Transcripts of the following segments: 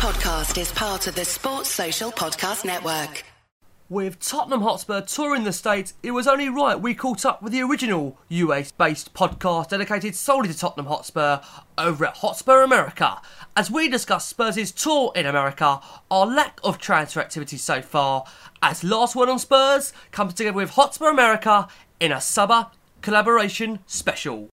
podcast is part of the Sports Social Podcast Network. With Tottenham Hotspur touring the States, it was only right we caught up with the original US based podcast dedicated solely to Tottenham Hotspur over at Hotspur America as we discuss Spurs' tour in America, our lack of transfer activity so far, as Last Word on Spurs comes together with Hotspur America in a summer collaboration special.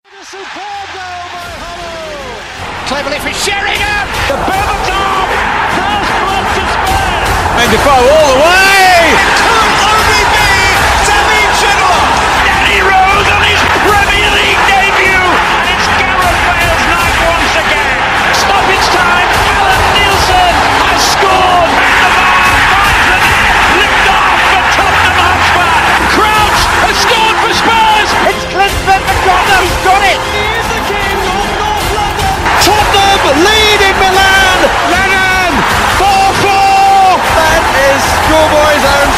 Cleverly for Sheringham! The Berbatov! First blood to Spurs! And Defoe all the way! Could only be David Ginola! Danny Rose on his Premier League debut! And it's Gareth Bale's night once again! Stoppage time! Allan Nielsen has scored!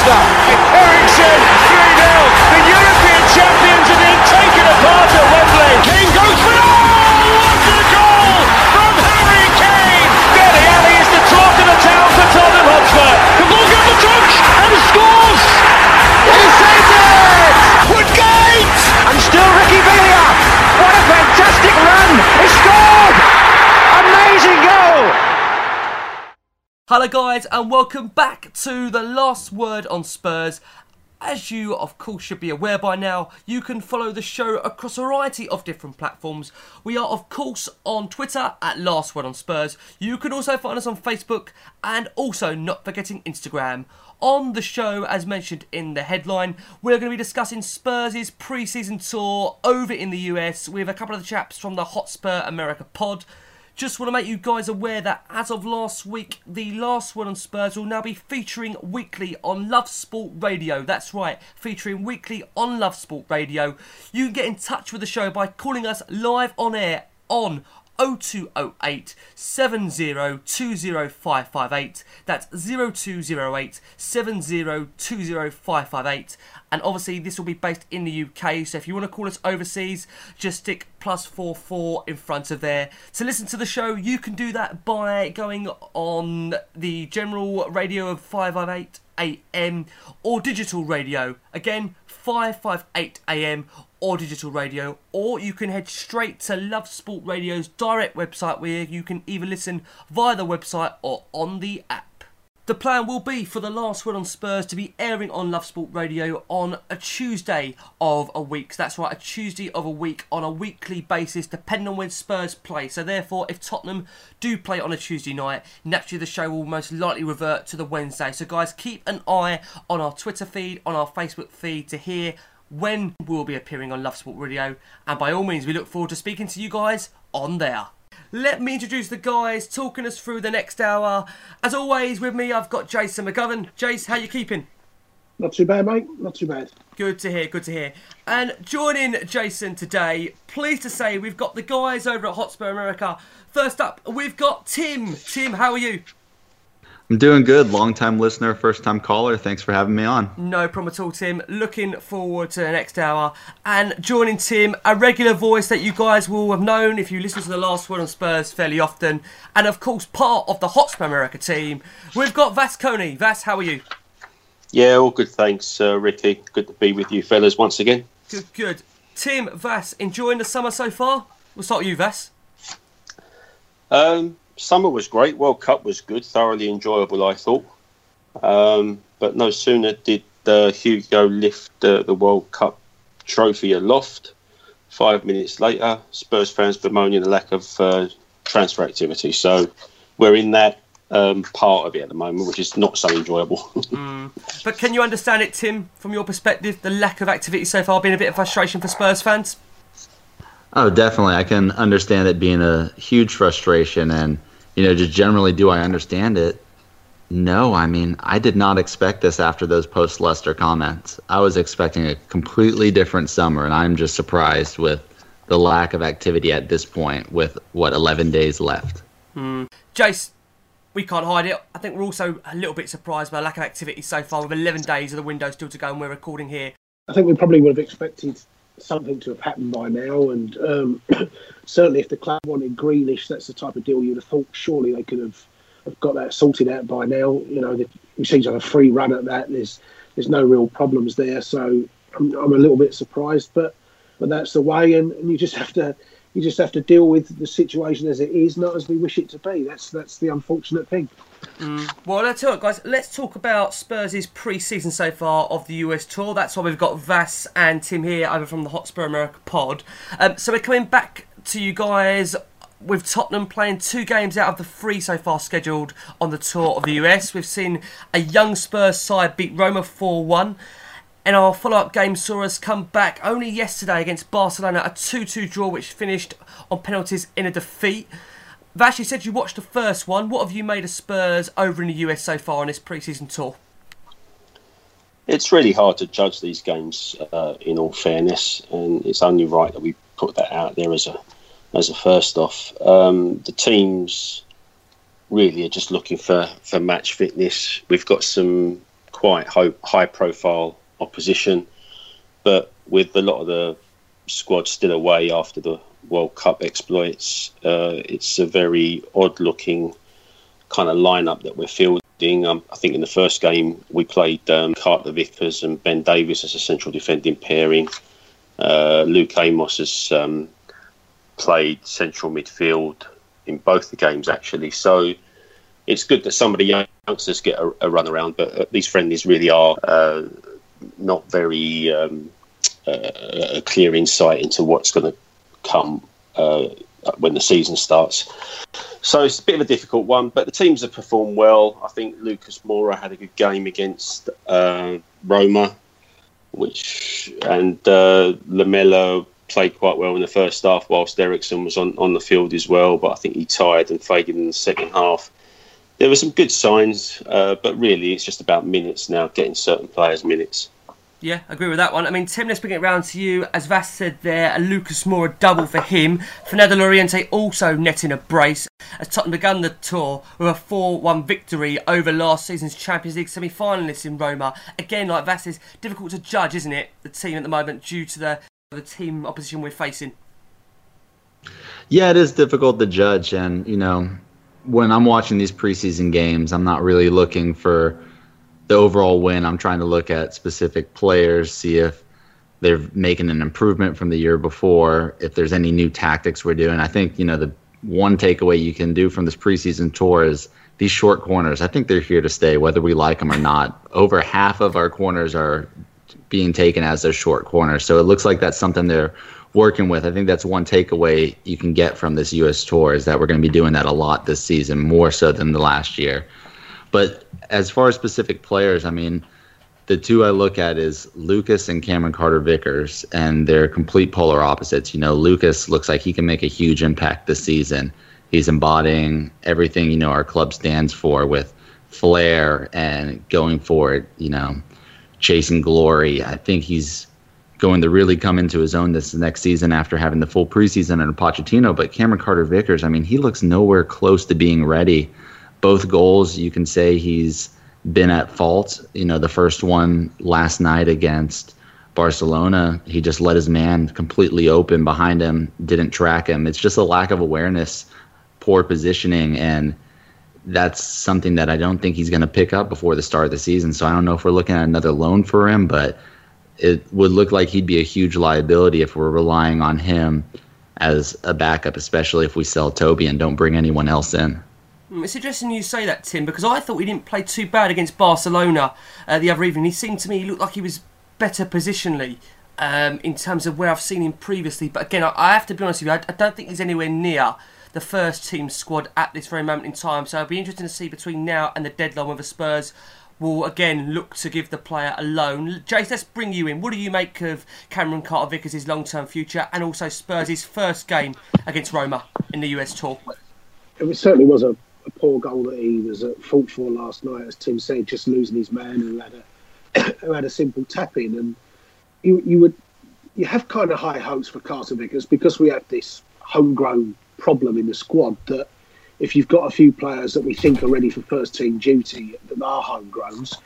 Schoolboy's Hello, guys, and welcome back to the last word on Spurs. As you, of course, should be aware by now, you can follow the show across a variety of different platforms. We are, of course, on Twitter at Last Word on Spurs. You can also find us on Facebook and also not forgetting Instagram. On the show, as mentioned in the headline, we're going to be discussing Spurs' pre season tour over in the US with a couple of the chaps from the Hotspur America pod. Just want to make you guys aware that as of last week, the last one on Spurs will now be featuring weekly on Love Sport Radio. That's right, featuring weekly on Love Sport Radio. You can get in touch with the show by calling us live on air on 0208 7020558. That's 0208 7020558. And obviously, this will be based in the UK. So if you want to call us overseas, just stick plus four four in front of there. To listen to the show, you can do that by going on the general radio of 558 AM or digital radio. Again, 558 AM or digital radio, or you can head straight to Love Sport Radio's direct website where you can either listen via the website or on the app. The plan will be for the last word on Spurs to be airing on Love Sport Radio on a Tuesday of a week. That's right, a Tuesday of a week on a weekly basis, depending on when Spurs play. So therefore, if Tottenham do play on a Tuesday night, naturally the show will most likely revert to the Wednesday. So guys, keep an eye on our Twitter feed, on our Facebook feed to hear when we'll be appearing on Love Sport Radio. And by all means, we look forward to speaking to you guys on there. Let me introduce the guys talking us through the next hour. As always, with me, I've got Jason McGovern. Jace, how you keeping? Not too bad, mate. Not too bad. Good to hear, good to hear. And joining Jason today, pleased to say we've got the guys over at Hotspur America. First up, we've got Tim. Tim, how are you? I'm doing good. Long time listener, first time caller. Thanks for having me on. No problem at all, Tim. Looking forward to the next hour. And joining Tim, a regular voice that you guys will have known if you listen to the last one on Spurs fairly often. And of course, part of the Hotspur America team. We've got Vass Koni. Vass, how are you? Yeah, all good, thanks, uh, Ricky. Good to be with you fellas once again. Good, good. Tim, Vass, enjoying the summer so far? We'll start with you, Vass. Um, summer was great. World Cup was good, thoroughly enjoyable, I thought. Um, but no sooner did uh, Hugo lift uh, the World Cup trophy aloft. Five minutes later, Spurs fans bemoaning the lack of uh, transfer activity. So we're in that um, part of it at the moment, which is not so enjoyable. But can you understand it, Tim, from your perspective, the lack of activity so far being a bit of frustration for Spurs fans? Oh, definitely. I can understand it being a huge frustration. And, you know, just generally, do I understand it? No. I mean, I did not expect this after those post Leicester comments. I was expecting a completely different summer, and I'm just surprised with the lack of activity at this point with, what, 11 days left. Hmm. Jace, we can't hide it. I think we're also a little bit surprised by the lack of activity so far with 11 days of the window still to go and we're recording here. I think we probably would have expected something to have happened by now, and um, certainly if the club wanted Grealish, that's the type of deal you'd have thought surely they could have have got that sorted out by now. You know, he seems like a free run at that. There's there's no real problems there, so I'm, I'm a little bit surprised, but but that's the way, and, and you just have to you just have to deal with the situation as it is, not as we wish it to be. That's that's the unfortunate thing. Mm. Well, let's talk, guys. Let's talk about Spurs' pre-season so far of the US tour. That's why we've got Vass and Tim here over from the Hotspur America pod. Um, so we're coming back to you guys with Tottenham playing two games out of the three so far scheduled on the tour of the US. We've seen a young Spurs side beat Roma 4 1. And our follow up game saw us come back only yesterday against Barcelona, a 2 2 draw which finished on penalties in a defeat. Vash, you said you watched the first one. What have you made of Spurs over in the US so far on this pre season tour? It's really hard to judge these games, uh, in all fairness, and it's only right that we put that out there as a as a first off. Um, the teams really are just looking for, for match fitness. We've got some quite high, high profile opposition, but with a lot of the squad still away after the World Cup exploits, uh, it's a very odd looking kind of lineup that we're fielding. Um, I think in the first game we played um, Carter Vickers and Ben Davies as a central defending pairing. Uh, Luke Amos has um, played central midfield in both the games actually. So it's good that some of the youngsters get a, a run around, but uh, these friendlies really are uh, not very um, uh, a clear insight into what's going to come uh, when the season starts. So it's a bit of a difficult one, but the teams have performed well. I think Lucas Moura had a good game against uh, Roma, which and uh, Lamela played quite well in the first half, whilst Eriksen was on, on the field as well. But I think he tired and faded in the second half. There were some good signs, uh, but really it's just about minutes now, getting certain players minutes. Yeah, agree with that one. I mean, Tim, let's bring it round to you. As Vass said there, a Lucas Moura double for him. Fernando Llorente also netting a brace as Tottenham began the tour with a 4 1 victory over last season's Champions League semi finalists in Roma. Again, like Vass says, difficult to judge, isn't it, the team at the moment due to the the team opposition we're facing? Yeah, it is difficult to judge, and you know, when I'm watching these preseason games, I'm not really looking for the overall win. I'm trying to look at specific players, see if they're making an improvement from the year before, if there's any new tactics we're doing. I think you know the one takeaway you can do from this preseason tour is these short corners. I think they're here to stay, whether we like them or not. Over half of our corners are being taken as their short corners. So it looks like that's something they're working with. I think that's one takeaway you can get from this U.S. tour is that we're going to be doing that a lot this season, more so than the last year. But as far as specific players, I mean, the two I look at is Lucas and Cameron Carter Vickers, and they're complete polar opposites. You know, Lucas looks like he can make a huge impact this season. He's embodying everything you know our club stands for with flair and going for it. You know, chasing glory. I think he's going to really come into his own this next season after having the full preseason under Pochettino. But Cameron Carter Vickers, I mean, he looks nowhere close to being ready. Both goals, you can say he's been at fault. You know, the first one last night against Barcelona, he just let his man completely open behind him, didn't track him. It's just a lack of awareness, poor positioning, and that's something that I don't think he's going to pick up before the start of the season. So I don't know if we're looking at another loan for him, but it would look like he'd be a huge liability if we're relying on him as a backup, especially if we sell Toby and don't bring anyone else in. Hmm, it's interesting you say that, Tim, because I thought he didn't play too bad against Barcelona uh, the other evening. He seemed to me he looked like he was better positionally um, in terms of where I've seen him previously. But again, I, I have to be honest with you, I, I don't think he's anywhere near the first team squad at this very moment in time. So it'll be interesting to see between now and the deadline whether Spurs will again look to give the player a loan. Jace, let's bring you in. What do you make of Cameron Carter Vickers' long term future and also Spurs' first game against Roma in the US Tour? It certainly was a, a, poor goal that he was uh, at fault for last night, as Tim said, just losing his man and had a, who had a simple tap in. And you, you would you have kind of high hopes for Carter Vickers because we have this homegrown problem in the squad that if you've got a few players that we think are ready for first team duty that are homegrowns,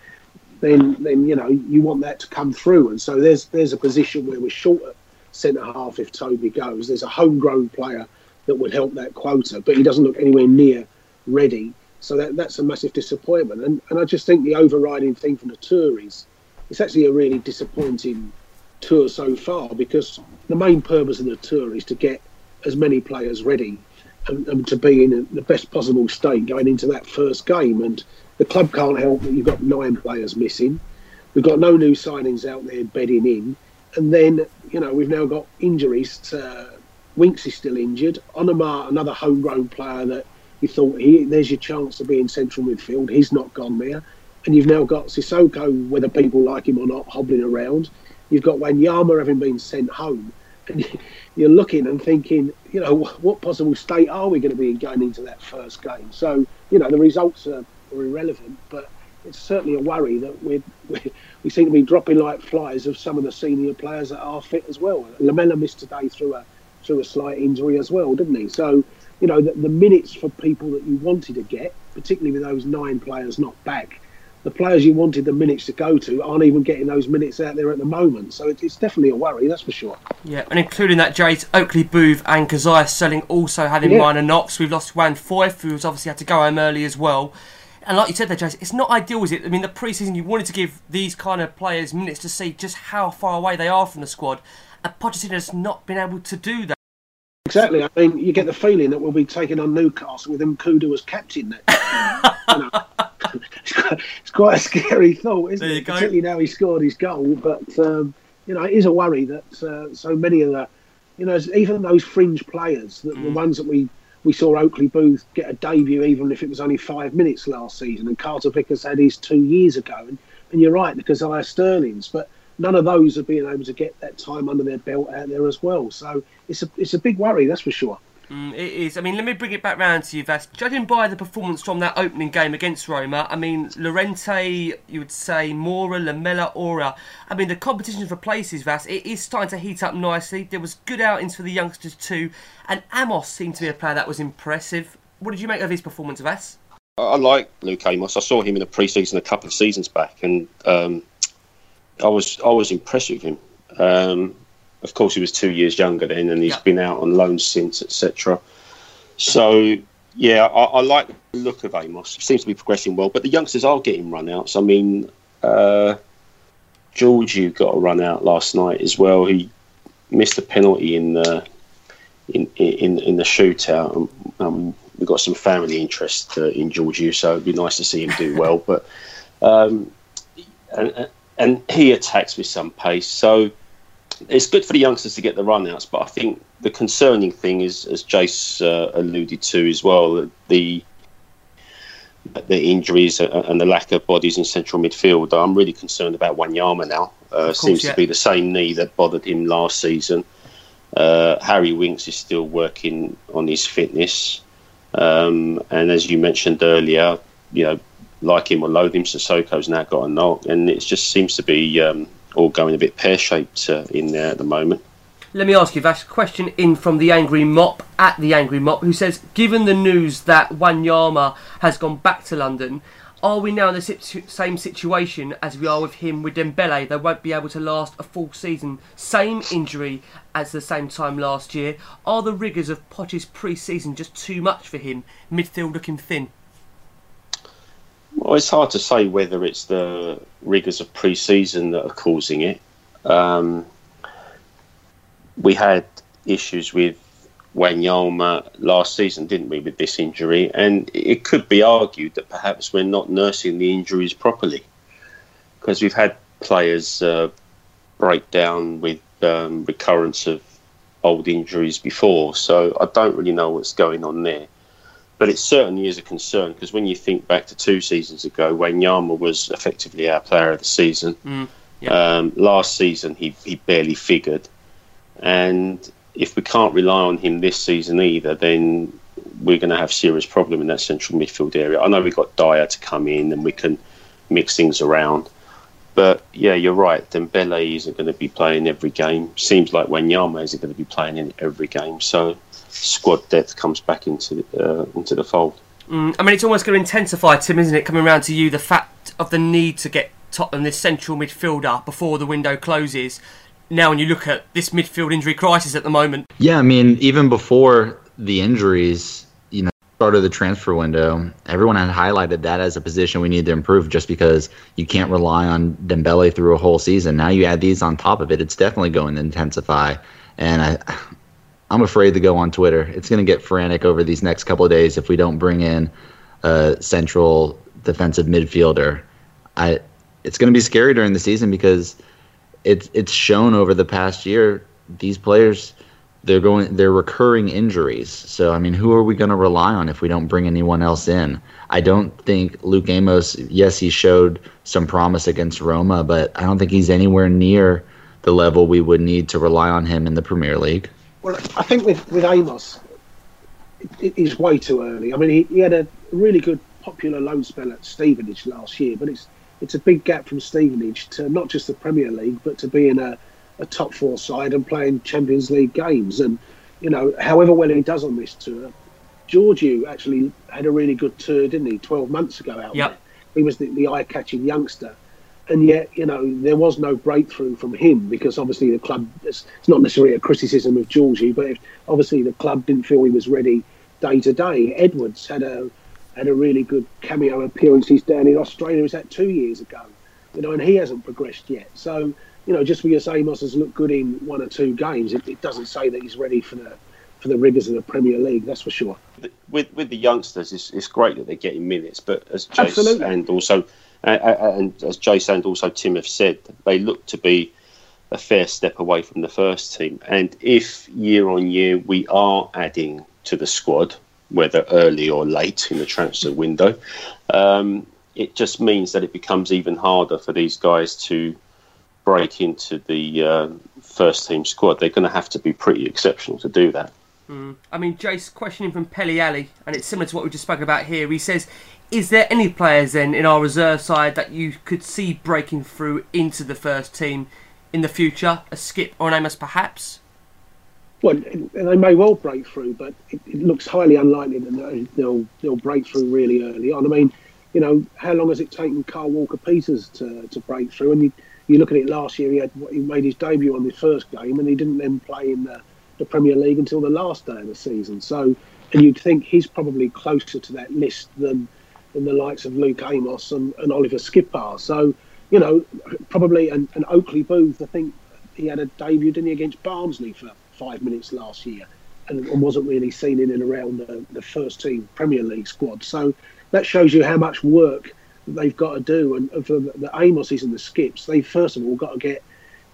then then you know you want that to come through. And so there's there's a position where we're short at centre half if Toby goes. There's a homegrown player that would help that quota, but he doesn't look anywhere near ready. So that, that's a massive disappointment. And, and I just think the overriding thing from the tour is it's actually a really disappointing tour so far because the main purpose of the tour is to get as many players ready and, and to be in the best possible state going into that first game. And the club can't help that you've got nine players missing. We've got no new signings out there bedding in. And then, you know, we've now got injuries. To, Winks is still injured. Onomah, another homegrown player that you thought, he, there's your chance to be in central midfield. He's not gone there. And you've now got Sissoko, whether people like him or not, hobbling around. You've got Wanyama having been sent home. And you're looking and thinking, you know, what possible state are we going to be in going into that first game? So, you know, the results are, are irrelevant, but it's certainly a worry that we we seem to be dropping like flies of some of the senior players that are fit as well. Lamela missed today through a through a slight injury as well, didn't he? So, you know, the, the minutes for people that you wanted to get, particularly with those nine players not back, the players you wanted the minutes to go to aren't even getting those minutes out there at the moment. So it's definitely a worry, that's for sure. Yeah, and including that, Jace, Oakley, Boothe, and Kazaiah Sterling also having yeah. minor knocks. We've lost Juan Foyth, who's obviously had to go home early as well. And like you said there, Jace, it's not ideal, is it? I mean, the preseason you wanted to give these kind of players minutes to see just how far away they are from the squad, and Pochettino's not been able to do that. Exactly. I mean, you get the feeling that we'll be taking on Newcastle with Nkoudou as captain. you know, it's, quite, it's, quite, a scary thought, isn't it? Particularly now he scored his goal, but um, you know, it is a worry that uh, so many of the, you know, even those fringe players, the, mm. the ones that we we saw Oakley-Boothe get a debut, even if it was only five minutes last season, and Carter Vickers had his two years ago. And, and you're right, because I Sterling's, but none of those are being able to get that time under their belt out there as well. So it's a it's a big worry, that's for sure. Mm, it is. I mean, let me bring it back round to you, Vass. Judging by the performance from that opening game against Roma, I mean, Llorente, you would say, Moura, Lamela, Aura. I mean, the competition for places, Vass, it is starting to heat up nicely. There was good outings for the youngsters too, and Amos seemed to be a player that was impressive. What did you make of his performance, Vass? I like Luke Amos. I saw him in the pre-season a couple of seasons back, and um, I was I was impressed with him. Um, of course, he was two years younger then, and he's yeah. been out on loan since, etc. So, yeah, I, I, like the look of Amos. He seems to be progressing well, but the youngsters are getting runouts. I mean, uh, Georgiou got a run out last night as well. He missed a penalty in the in in, in the shootout. Um, um, we've got some family interest uh, in Georgiou, so it'd be nice to see him do well. But um, and and he attacks with some pace. So it's good for the youngsters to get the runouts, but I think the concerning thing is, as Jace uh, alluded to as well, the the injuries and the lack of bodies in central midfield. I'm really concerned about Wanyama now. Uh, course, seems yeah. to be the same knee that bothered him last season. Uh, Harry Winks is still working on his fitness, um, and as you mentioned earlier, you know, like him or loathe him, Sissoko's now got a knock, and it just seems to be um, all going a bit pear shaped uh, in there at the moment. Let me ask you, Vash, a question in from the Angry Mop at the Angry Mop, who says, given the news that Wanyama has gone back to London, are we now in the same situation as we are with him with Dembele? They won't be able to last a full season. Same injury as the same time last year. Are the rigours of Potter's pre-season just too much for him? Midfield looking thin. Well, it's hard to say whether it's the rigours of pre-season that are causing it. Um, we had issues with Wanyama last season, didn't we, with this injury? And it could be argued that perhaps we're not nursing the injuries properly because we've had players uh, break down with um, recurrence of old injuries before. So I don't really know what's going on there but it certainly is a concern because when you think back to two seasons ago, Wanyama was effectively our player of the season. Mm, yeah. um, last season, he, he barely figured. And if we can't rely on him this season either, then we're going to have serious problem in that central midfield area. I know we've got Dier to come in and we can mix things around. But yeah, you're right. Dembele isn't going to be playing every game. Seems like Wanyama isn't going to be playing in every game. So squad depth comes back into uh, into the fold. Mm, I mean, it's almost going to intensify, Tim, isn't it? Coming around to you, the fact of the need to get Tottenham this central midfielder before the window closes. Now, when you look at this midfield injury crisis at the moment, yeah, I mean, even before the injuries, you know, start of the transfer window, everyone had highlighted that as a position we need to improve just because you can't rely on Dembele through a whole season. Now you add these on top of it, it's definitely going to intensify. And I, I'm afraid to go on Twitter. It's going to get frantic over these next couple of days if we don't bring in a central defensive midfielder. I, it's going to be scary during the season because it's it's shown over the past year these players they're going they're recurring injuries. So I mean, who are we going to rely on if we don't bring anyone else in? I don't think Luke Amos. Yes, he showed some promise against Roma, but I don't think he's anywhere near the level we would need to rely on him in the Premier League. Well, I think with with Amos, it is way too early. I mean, he, he had a really good popular loan spell at Stevenage last year, but it's it's a big gap from Stevenage to not just the Premier League, but to be in a a top four side and playing Champions League games. And you know, however well he does on this tour, Georgiou actually had a really good tour, didn't he? Twelve months ago out yep. there, he was the, the eye-catching youngster. And yet, you know, there was no breakthrough from him because obviously the club, it's not necessarily a criticism of Georgie, but if, obviously the club didn't feel he was ready day to day. Edwards had a had a really good cameo appearance. He's down in Australia. Was that two years ago? You know, and he hasn't progressed yet. So you know, just because Amos has looked good in one or two games, it, it, doesn't say that he's ready for the for the rigors of the Premier League. That's for sure. With with the youngsters, it's, it's great that they're getting minutes, but as Jace and also uh, and as Jace and also Tim have said, they look to be a fair step away from the first team. And if year on year we are adding to the squad, whether early or late in the transfer window, um, it just means that it becomes even harder for these guys to break into the uh, first team squad, they're going to have to be pretty exceptional to do that. Mm. I mean, Jace, questioning from Pelly Alley, and it's similar to what we just spoke about here. He says, Is there any players then in our reserve side that you could see breaking through into the first team in the future? A skip or an Amos, perhaps? Well, they may well break through, but it, it looks highly unlikely that they'll, they'll break through really early on. I mean, you know, how long has it taken Kyle Walker Peters to, to break through? And you, you look at it last year, he had he made his debut on the first game, and he didn't then play in the, the Premier League until the last day of the season. So, and you'd think he's probably closer to that list than than the likes of Luke Amos and, and Oliver Skipper. So, you know, probably and, and Oakley-Boothe. I think he had a debut, didn't he, against Barnsley for five minutes last year, and, and wasn't really seen in and around the, the first team Premier League squad. So that shows you how much work they've got to do. And for the Amoses and the Skips, they first of all got to get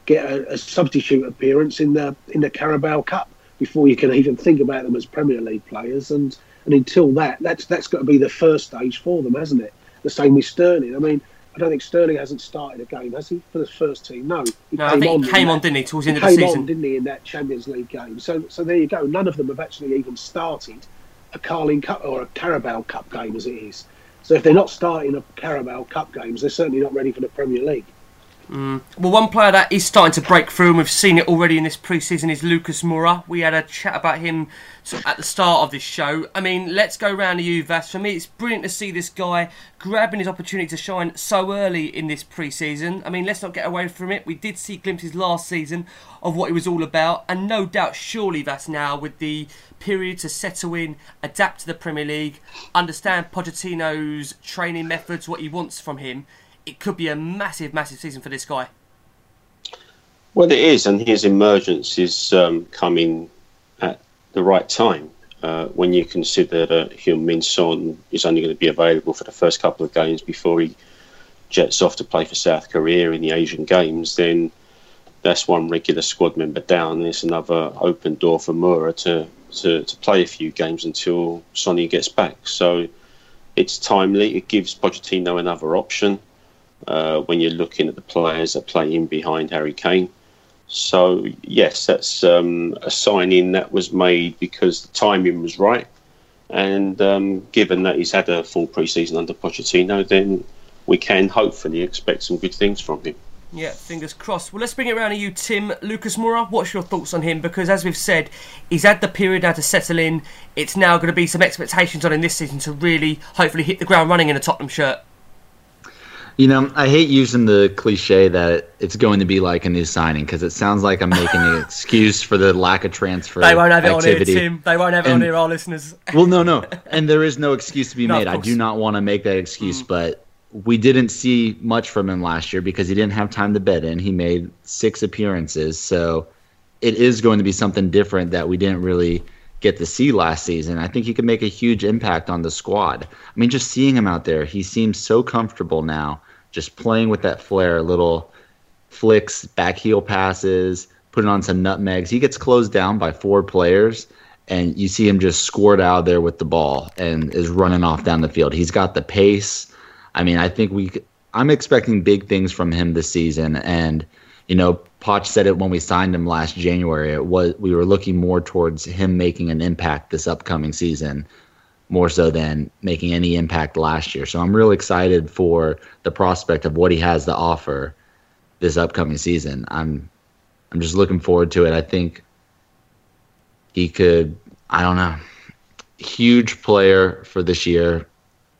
get a, a, substitute appearance in the in the Carabao Cup before you can even think about them as Premier League players. And and until that, that's that's got to be the first stage for them, hasn't it? The same with Sterling. I mean, I don't think Sterling hasn't started a game, has he, for the first team? No, he no, came I think on he came on, didn't he, towards the end of the season? On, didn't he, in that Champions League game? So, so there you go. None of them have actually even started a Carling Cup or a Carabao Cup game, as it is. So if they're not starting a Carabao Cup games, they're certainly not ready for the Premier League. Mm. Well, one player that is starting to break through, and we've seen it already in this pre-season, is Lucas Moura. We had a chat about him at the start of this show. I mean, let's go round to you, Vass. For me, it's brilliant to see this guy grabbing his opportunity to shine so early in this pre-season. I mean, let's not get away from it. We did see glimpses last season of what he was all about, and no doubt, surely, Vass now with the period to settle in, adapt to the Premier League, understand Pochettino's training methods, what he wants from him. It could be a massive, massive season for this guy. Well, it is, and his emergence is um, coming at the right time. Uh, when you consider that Heung-min Son is only going to be available for the first couple of games before he jets off to play for South Korea in the Asian Games, then that's one regular squad member down. There's another open door for Moura to to, to play a few games until Sonny gets back. So it's timely. It gives Pochettino another option uh, when you're looking at the players that play in behind Harry Kane. So yes, that's um, a signing that was made because the timing was right, and um, given that he's had a full pre-season under Pochettino, then we can hopefully expect some good things from him. Yeah, fingers crossed. Well, let's bring it around to you, Tim. Lucas Moura, what's your thoughts on him? Because as we've said, he's had the period now to settle in. It's now going to be some expectations on him this season to really, hopefully, hit the ground running in a Tottenham shirt. You know, I hate using the cliche that it's going to be like a new signing because it sounds like I'm making an excuse for the lack of transfer. They won't have it activity. on here, Tim. They won't have it on here, our listeners. Well, no, no, and there is no excuse to be No, made. I. Mm. do not want to make that excuse, but we didn't see much from him last year because he didn't have time to bed in. He made six appearances, so it is going to be something different that we didn't really get to see last season. I think he could make a huge impact on the squad. I mean, just seeing him out there, he seems so comfortable now, just playing with that flair, little flicks, back heel passes, putting on some nutmegs. He gets closed down by four players, and you see him just squirt out there with the ball and is running off down the field. He's got the pace. I mean, I think we. I'm expecting big things from him this season, and you know, Poch said it when we signed him last January. It was we were looking more towards him making an impact this upcoming season, more so than making any impact last year. So I'm really excited for the prospect of what he has to offer this upcoming season. I'm I'm just looking forward to it. I think he could I don't know. Huge player for this year.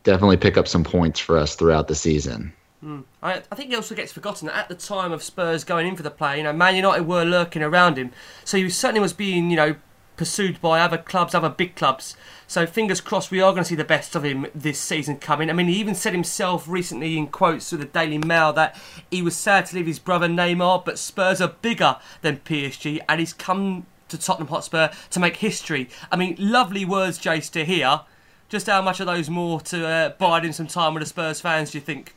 Definitely pick up some points for us throughout the season. Hmm. I, I think he also gets forgotten that at the time of Spurs going in for the play, you know, Man United were lurking around him, so he certainly was being, you know, pursued by other clubs, other big clubs. So fingers crossed, we are going to see the best of him this season coming. I mean, he even said himself recently in quotes to the Daily Mail that he was sad to leave his brother Neymar, but Spurs are bigger than PSG, and he's come to Tottenham Hotspur to make history. I mean, lovely words, Jace, to hear. Just how much are those more to uh, bide in some time with the Spurs fans? Do you think?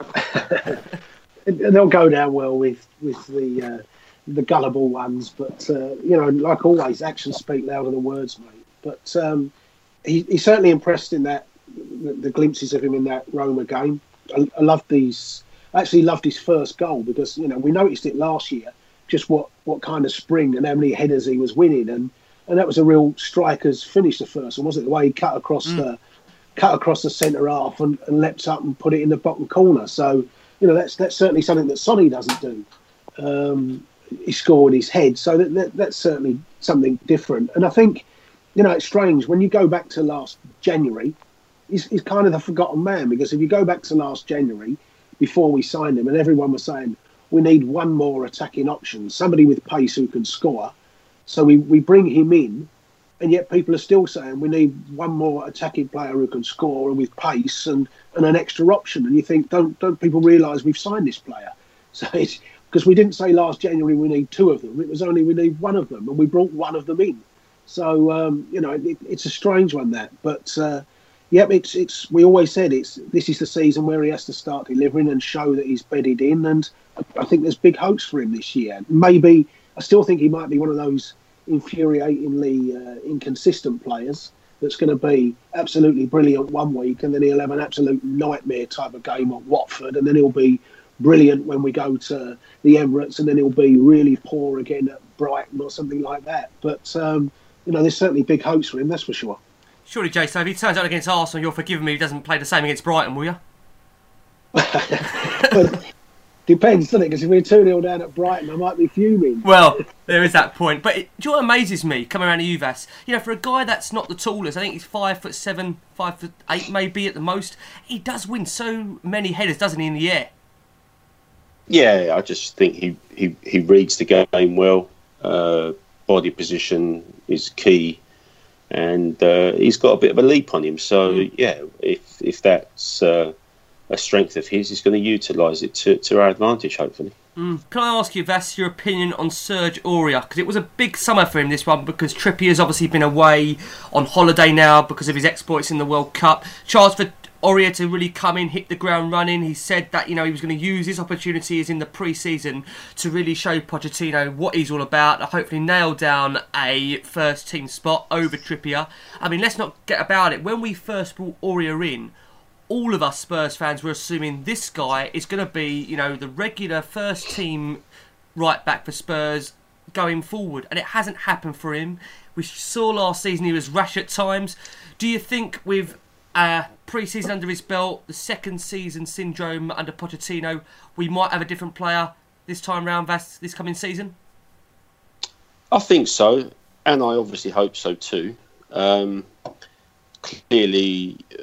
They'll go down well with with the uh, the gullible ones. But uh, you know, like always, actions speak louder than words, mate. But um, he, he certainly impressed in that the, the glimpses of him in that Roma game. I, I loved these. I actually loved his first goal because you know we noticed it last year, just what what kind of spring and how many headers he was winning, and and that was a real striker's finish. The first one wasn't it? the way he cut across the cut across the centre half and, and leapt up and put it in the bottom corner. So you know that's that's certainly something that Sonny doesn't do. Um, he scored his head, so that, that that's certainly something different. And I think you know it's strange when you go back to last January. He's, he's kind of the forgotten man because if you go back to last January, before we signed him, and everyone was saying we need one more attacking option, somebody with pace who can score. So we, we bring him in, and yet people are still saying we need one more attacking player who can score and with pace and, and an extra option. And you think, don't don't people realise we've signed this player? So it's because we didn't say last January we need two of them. It was only we need one of them, and we brought one of them in. So um, you know, it, it's a strange one that, but uh, yep, it's it's. We always said it's this is the season where he has to start delivering and show that he's bedded in, and I think there's big hopes for him this year. Maybe I still think he might be one of those infuriatingly uh, inconsistent players that's going to be absolutely brilliant one week, and then he'll have an absolute nightmare type of game at Watford, and then he'll be brilliant when we go to the Emirates, and then he'll be really poor again at Brighton or something like that. But um, you know, there's certainly big hopes for him, that's for sure. Surely, Jason, if he turns out against Arsenal, you'll forgive me if he doesn't play the same against Brighton, will you? Depends, doesn't it? Because if we're 2 0 down at Brighton, I might be fuming. Well, there is that point. But it, do you know what amazes me coming around to Uvas? You know, for a guy that's not the tallest, I think he's five foot seven, five foot eight, maybe at the most. He does win so many headers, doesn't he, in the air? Yeah, I just think he, he, he reads the game well. Uh, body position is key, and uh, he's got a bit of a leap on him. So yeah, if if that's uh, a strength of his, he's going to utilise it to, to our advantage, hopefully. Can I ask you, Vass, your opinion on Serge Aurier? Because it was a big summer for him, this one, because Trippier's obviously been away on holiday now because of his exploits in the World Cup. Chance for Aurier to really come in, hit the ground running. He said that, you know, he was going to use his opportunities in the pre-season to really show Pochettino what he's all about, hopefully nail down a first team spot over Trippier. I mean, let's not get about it. When we first brought Aurier in, all of us Spurs fans were assuming this guy is going to be, you know, the regular first team right back for Spurs going forward, and it hasn't happened for him. We saw last season he was rash at times. Do you think with uh, pre-season under his belt, the second season syndrome under Pochettino, we might have a different player this time round, Vass, this coming season? I think so, and I obviously hope so too. Um, clearly, uh,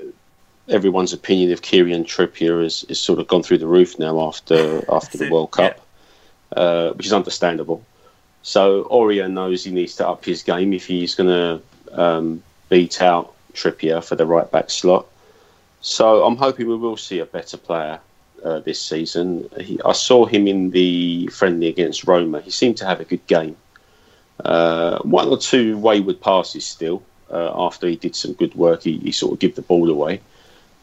everyone's opinion of Kieran Trippier has, has sort of gone through the roof now after after the World Cup, uh, which is understandable. So Aurier knows he needs to up his game if he's going to um, beat out Trippier for the right back slot. So I'm hoping we will see a better player uh, this season. He, I saw him in the friendly against Roma. He seemed to have a good game. Uh, one or two wayward passes still. Uh, after he did some good work, he, he, sort of give the ball away.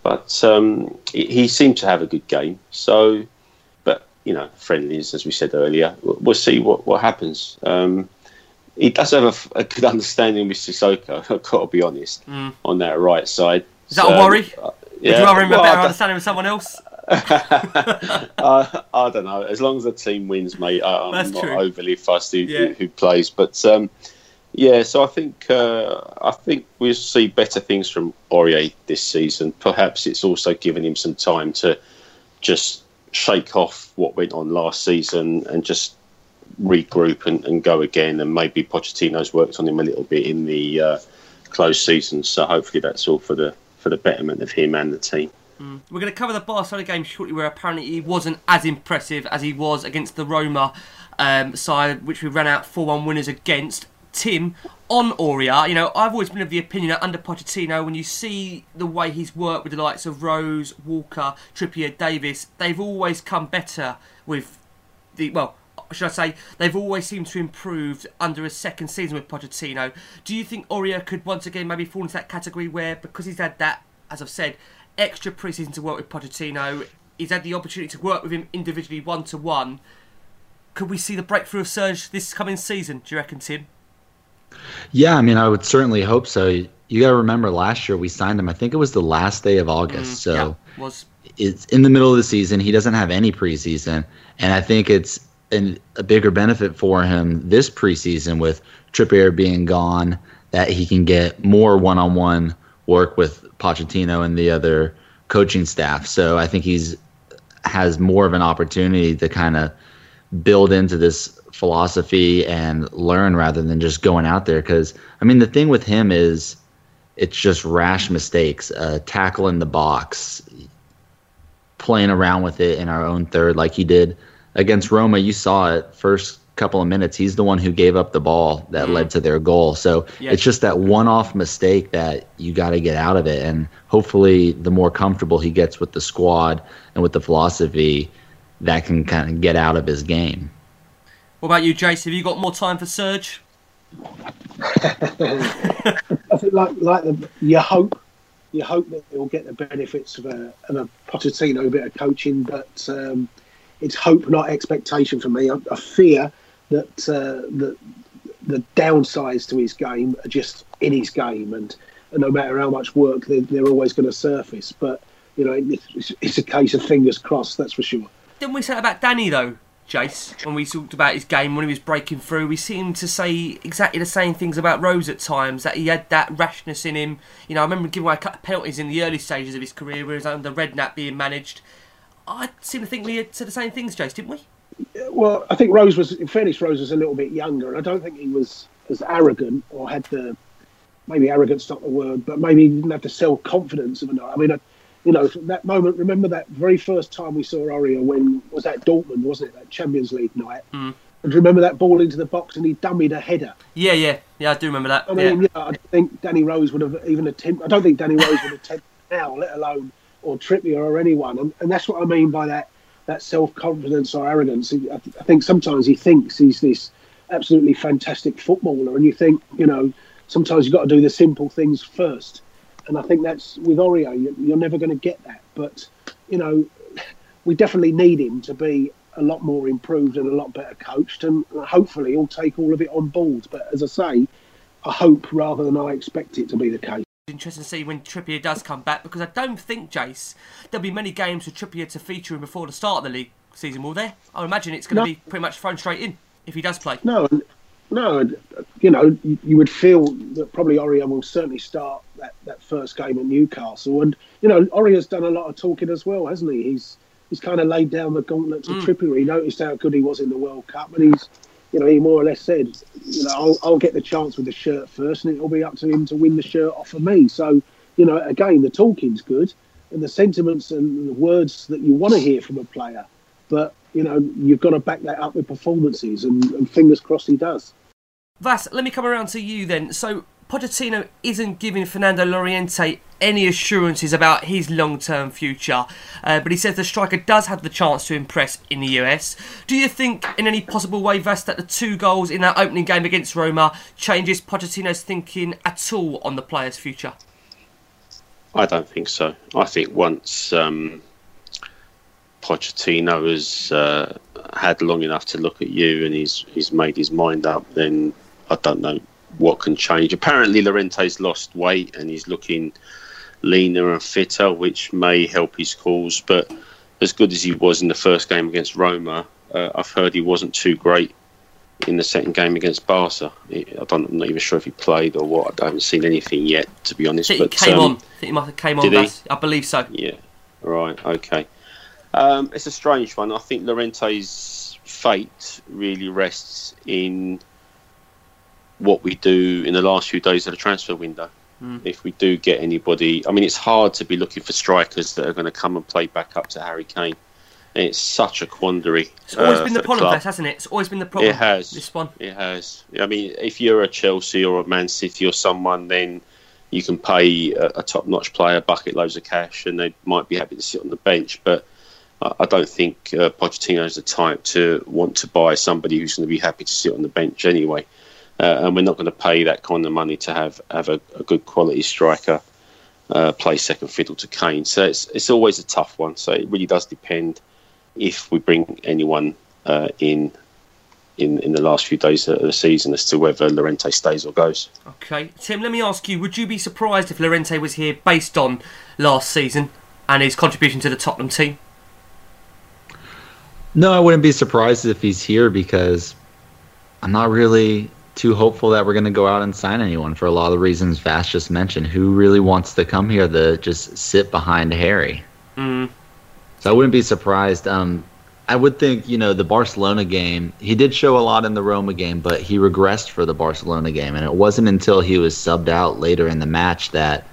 But um, he, he, seemed to have a good game. So, but you know, friendlies, as we said earlier, we'll, we'll see what what happens. Um, he does have a, a, good understanding with Sissoko. I've got to be honest mm. on that right side. Is that a worry? Yeah. Would you rather him well, better understanding with someone else? uh, I don't know. As long as the team wins, mate, I, am That's not true. overly fussed who, yeah. who, who plays. But um, yeah, so I think uh, I think we'll see better things from Aurier this season. Perhaps it's also given him some time to just shake off what went on last season and just regroup and, and go again. And maybe Pochettino's worked on him a little bit in the uh, close season. So hopefully that's all for the for the betterment of him and the team. We're going to cover the Barcelona game shortly, where apparently he wasn't as impressive as he was against the Roma um, side, which we ran out 4 1 winners against. Tim, on Aurier, you know, I've always been of the opinion that under Pochettino, when you see the way he's worked with the likes of Rose, Walker, Trippier, Davies, they've always come better with the, well, should I say, they've always seemed to improve under a second season with Pochettino. Do you think Aurier could once again maybe fall into that category where, because he's had that, as I've said, extra preseason to work with Pochettino. He's had the opportunity to work with him individually one to one. Could we see the breakthrough of Serge this coming season? Do you reckon, Tim? Yeah, I mean, I would certainly hope so. You got to remember last year we signed him. I think it was the last day of August. Mm, so yeah, was it's in the middle of the season. He doesn't have any preseason, and I think it's an, a bigger benefit for him this preseason with Trippier being gone that he can get more one-on-one work with Pochettino and the other coaching staff. So I think he's has more of an opportunity to kind of build into this philosophy and learn rather than just going out there. Because I mean, the thing with him is it's just rash mistakes, uh, tackle in the box, playing around with it in our own third, like he did against Roma. You saw it first couple of minutes, he's the one who gave up the ball that mm. led to their goal. So yes. it's just that one off mistake that you got to get out of it. And hopefully, the more comfortable he gets with the squad and with the philosophy, that can kind of get out of his game. What about you, Jace? Have you got more time for Serge? I think, like, like the, you hope, you hope that he'll get the benefits of a, of a Pochettino bit of coaching, but um, it's hope, not expectation for me. I, I fear that uh, the the downsides to his game are just in his game, and, and no matter how much work they're, they're always going to surface. But you know, it's, it's, a case of fingers crossed. That's for sure. Didn't we say about Danny though, Jace? When we talked about his game when he was breaking through, we seemed to say exactly the same things about Rose at times. That he had that rashness in him. You know, I remember giving away a couple of penalties in the early stages of his career, where he was under Redknapp being managed. I seem to think we had said the same things, Jace, didn't we? well, I think Rose was, in fairness, Rose was a little bit younger, and I don't think he was as arrogant or had the, maybe arrogant's not the word, but maybe he didn't have the self confidence of a. I mean, I, mean, you know, from that moment, remember that very first time we saw Aurier when, was that Dortmund, wasn't it, that Champions League night? Mm. And remember that ball into the box and he dummied a header? Yeah, yeah, yeah, I do remember that. I mean, yeah. yeah I think Danny Rose would have even attempted, I don't think Danny Rose would attempt now, let alone, or Trippier or anyone. And, and that's what I mean by that that self confidence or arrogance. I, think sometimes he thinks he's this absolutely fantastic footballer, and you think, you know, sometimes you've got to do the simple things first. And I think that's with Aurier, you're never going to get that. But, you know, we definitely need him to be a lot more improved and a lot better coached, and hopefully he'll take all of it on board. But as I say, I hope rather than I expect it to be the case interesting to see when Trippier does come back because I don't think, Jace, there'll be many games for Trippier to feature in before the start of the league season, will there? I imagine it's going to no. be pretty much thrown straight in if he does play. No, no, you know, you would feel that probably Aurier will certainly start that, that first game at Newcastle. And, you know, Aurier's done a lot of talking as well, hasn't he? He's he's kind of laid down the gauntlet to mm. Trippier. He noticed how good he was in the World Cup and he's you know, he more or less said, you know, I'll, I'll, get the chance with the shirt first, and it'll be up to him to win the shirt off of me. So, you know, again, the talking's good, and the sentiments and the words that you want to hear from a player. But you know, you've got to back that up with performances, and, and fingers crossed he does. Vass, let me come around to you then. So Pochettino isn't giving Fernando Llorente any assurances about his long-term future, uh, but he says the striker does have the chance to impress in the US. Do you think, in any possible way, Vass, that the two goals in that opening game against Roma changes Pochettino's thinking at all on the player's future? I don't think so. I think once um, Pochettino has uh, had long enough to look at you and he's he's made his mind up, then I don't know what can change. Apparently, Llorente's lost weight and he's looking leaner and fitter, which may help his cause. But as good as he was in the first game against Roma, uh, I've heard he wasn't too great in the second game against Barca. I don't, I'm not even sure if he played or what. I haven't seen anything yet, to be honest. I think but he came um, on. I think he might have came on. Vass. I believe so. Yeah, right, okay. Um, it's a strange one. I think Llorente's fate really rests in what we do in the last few days of the transfer window. If we do get anybody, I mean, it's hard to be looking for strikers that are going to come and play back up to Harry Kane. And it's such a quandary. It's always uh, been the problem. Hasn't it? It's always been the problem. It has. This one. It has. I mean, if you're a Chelsea or a Man City or someone, then you can pay a, a top-notch player bucket loads of cash, and they might be happy to sit on the bench. But I I don't think uh, Pochettino is the type to want to buy somebody who's going to be happy to sit on the bench anyway. Uh, and we're not going to pay that kind of money to have have a, a good quality striker uh, play second fiddle to Kane. So it's it's always a tough one. So it really does depend if we bring anyone uh, in in in the last few days of the season as to whether Llorente stays or goes. Okay, Tim. Let me ask you: Would you be surprised if Llorente was here based on last season and his contribution to the Tottenham team? No, I wouldn't be surprised if he's here because I'm not really too hopeful that we're going to go out and sign anyone for a lot of the reasons Vass just mentioned. Who really wants to come here to just sit behind Harry? Mm. So I wouldn't be surprised. Um, I would think, you know, the Barcelona game, he did show a lot in the Roma game, but he regressed for the Barcelona game. And it wasn't until he was subbed out later in the match that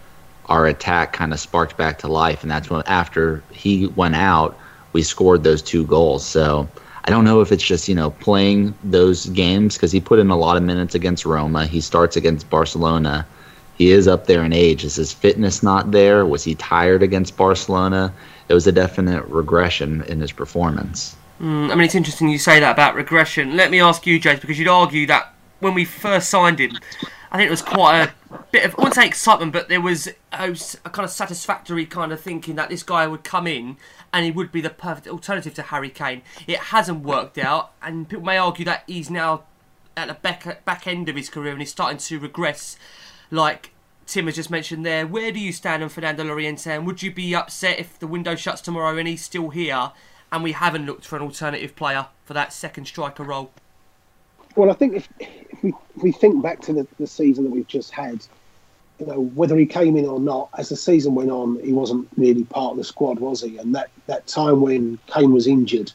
our attack kind of sparked back to life. And that's when, after he went out, we scored those two goals. So I don't know if it's just, you know, playing those games because he put in a lot of minutes against Roma. He starts against Barcelona. He is up there in age. Is his fitness not there? Was he tired against Barcelona? It was a definite regression in his performance. Mm, I mean, it's interesting you say that about regression. Let me ask you, James, because you'd argue that when we first signed him, I think it was quite a bit of, I wouldn't say excitement, but there was a, a kind of satisfactory kind of thinking that this guy would come in and he would be the perfect alternative to Harry Kane. It hasn't worked out, and people may argue that he's now at the back, back end of his career and he's starting to regress, like Tim has just mentioned there. Where do you stand on Fernando Llorente, and would you be upset if the window shuts tomorrow and he's still here and we haven't looked for an alternative player for that second striker role? Well, I think if, if we if we think back to the, the season that we've just had, you know, whether he came in or not, as the season went on, he wasn't really part of the squad, was he? And that, that time when Kane was injured,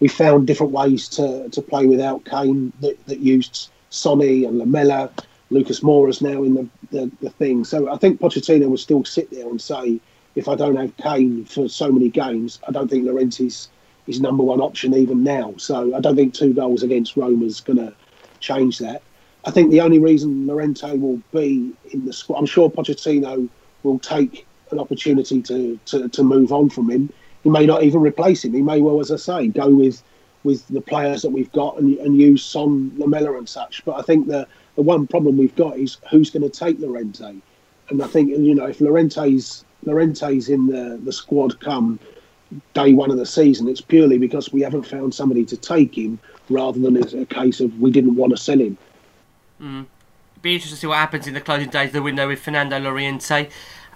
we found different ways to, to play without Kane that, that used Sonny and Lamela. Lucas Moura's now in the, the, the thing. So I think Pochettino will still sit there and say, if I don't have Kane for so many games, I don't think Llorente's his number one option even now. So I don't think two goals against Roma is going to change that. I think the only reason Llorente will be in the squad, I'm sure Pochettino will take an opportunity to, to, to move on from him. He may not even replace him. He may well, as I say, go with with the players that we've got and, and use Son, Lamela and such. But I think the, the one problem we've got is who's going to take Llorente. And I think, you know, if Llorente's, Llorente's in the, the squad come day one of the season, it's purely because we haven't found somebody to take him rather than it's a case of we didn't want to sell him. Be interesting to see what happens in the closing days of the window with Fernando Llorente.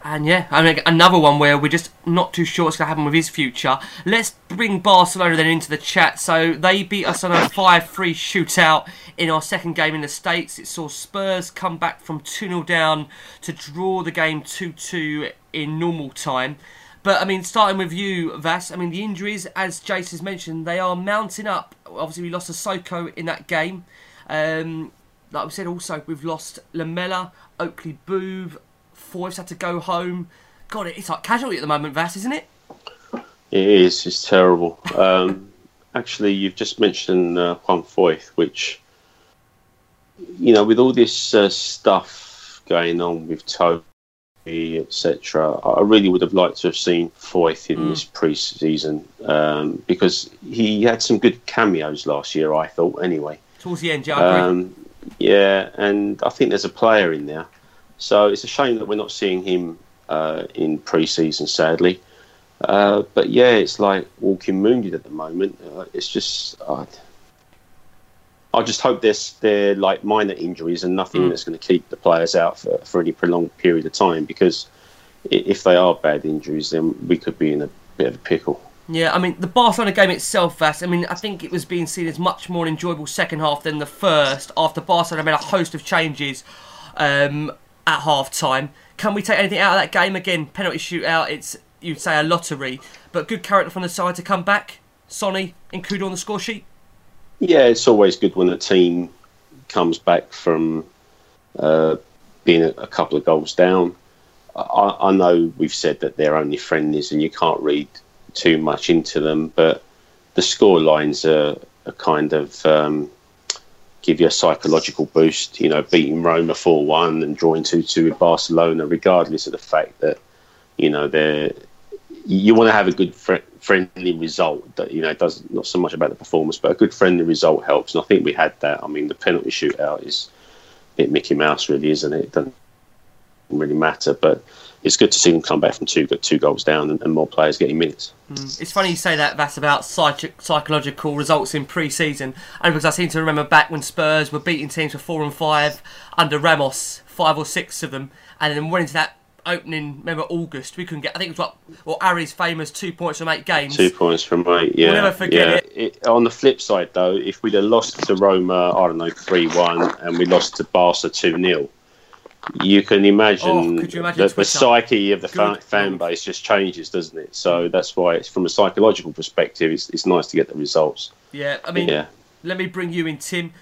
And yeah, I mean, another one where we're just not too sure what's going to happen with his future. Let's bring Barcelona then into the chat. So they beat us on a 5 3 shootout in our second game in the States. It saw Spurs come back from 2 0 down to draw the game 2 2 in normal time. But I mean, starting with you, Vass, I mean, the injuries, as has mentioned, they are mounting up. Obviously, we lost Sissoko in that game. Um, like we said, also we've lost Lamela, Oakley Boove, Foyth had to go home. God, it's like casualty at the moment, Vass, isn't it? It is. It's terrible. Um, actually, you've just mentioned uh, Juan Foyth, which, you know, with all this uh, stuff going on with Toby, etc., I really would have liked to have seen Foyth in this pre-season um, because he had some good cameos last year. I thought, anyway. Towards the end, yeah, I agree. Um, yeah, and I think there's a player in there. So it's a shame that we're not seeing him uh, in pre-season, sadly. Uh, but yeah, it's like walking wounded at the moment. Uh, it's just, uh, I just hope there's they're like minor injuries and nothing Mm. that's going to keep the players out for, for any prolonged period of time. Because if they are bad injuries, then we could be in a bit of a pickle. Yeah, I mean the Barcelona game itself, Vass. I mean, I think it was being seen as much more enjoyable second half than the first. After Barcelona made a host of changes um, at half time, can we take anything out of that game? Again, penalty shootout. It's you'd say a lottery, but good character from the side to come back. Sonny included on the score sheet. Yeah, it's always good when a team comes back from uh, being a, a couple of goals down. I, I know we've said that they're only friendlies and you can't read too much into them, but the score lines are, are kind of um, give you a psychological boost. You know, beating Roma 4 1 and drawing 2 2 with Barcelona, regardless of the fact that, you know, they're you want to have a good fr- friendly result that you know it does not so much about the performance but a good friendly result helps. And i think we had that. I mean the penalty shootout is a bit mickey mouse really isn't it? It doesn't really matter. But it's good to see them come back from two two goals down and, and more players getting minutes mm, It's funny you say that, That's about psych- psychological results in pre-season, and because I seem to remember back when Spurs were beating teams for four and five under Ramos, five or six of them, and then went into that opening. Remember August, we couldn't get. I think it was what, well, Ari's famous two points from eight games. two points from eight yeah We'll never forget yeah. It, on the flip side though if we'd have lost to roma i don't know 3-1 and we lost to barca 2-0 you can imagine, Oh, could you imagine that the psyche of the fan, fan base just changes, doesn't it? So that's why, it's, from a psychological perspective, it's, it's nice to get the results. Yeah, I mean, Yeah. let me bring you in, Tim.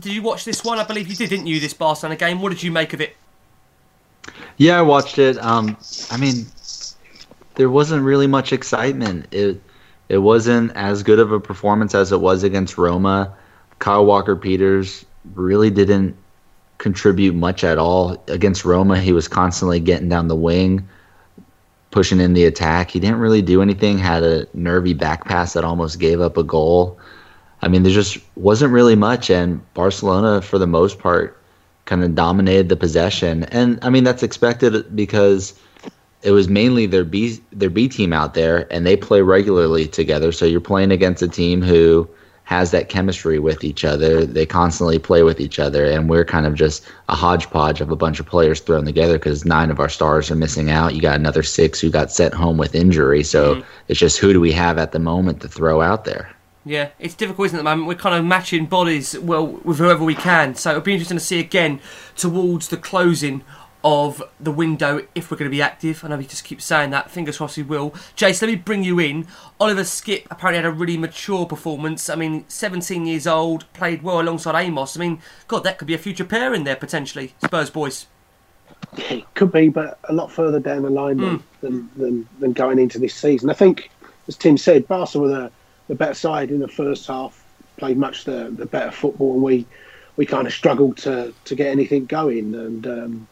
Did you watch this one? I believe you did, didn't you? This Barcelona game. What did you make of it? Yeah, I watched it. Um, I mean, there wasn't really much excitement. It it wasn't as good of a performance as it was against Roma. Kyle Walker Peters really didn't contribute much at all against Roma. He was constantly getting down the wing, pushing in the attack. He didn't really do anything. Had a nervy back pass that almost gave up a goal. I mean, there just wasn't really much, and Barcelona, for the most part, kind of dominated the possession. And I mean, that's expected because it was mainly their B their B team out there, and they play regularly together. So you're playing against a team who has that chemistry with each other. They constantly play with each other, and we're kind of just a hodgepodge of a bunch of players thrown together because nine of our stars are missing out. You got another six who got sent home with injury. So mm-hmm. it's just who do we have at the moment to throw out there? Yeah, it's difficult, isn't it, at the moment? We're kind of matching bodies well with whoever we can. So it'll be interesting to see again towards the closing of the window if we're going to be active. I know we just keep saying that. Fingers crossed we will. Jace, let me bring you in. Oliver Skipp apparently had a really mature performance. I mean, 17 years old, played well alongside Amos. I mean, God, that could be a future pair in there potentially. Spurs boys. It could be, but a lot further down the line Hmm. than, than, than going into this season. I think, as Tim said, Barca were the, the better side in the first half, played much the, the better football, and we we kind of struggled to, to get anything going. And um,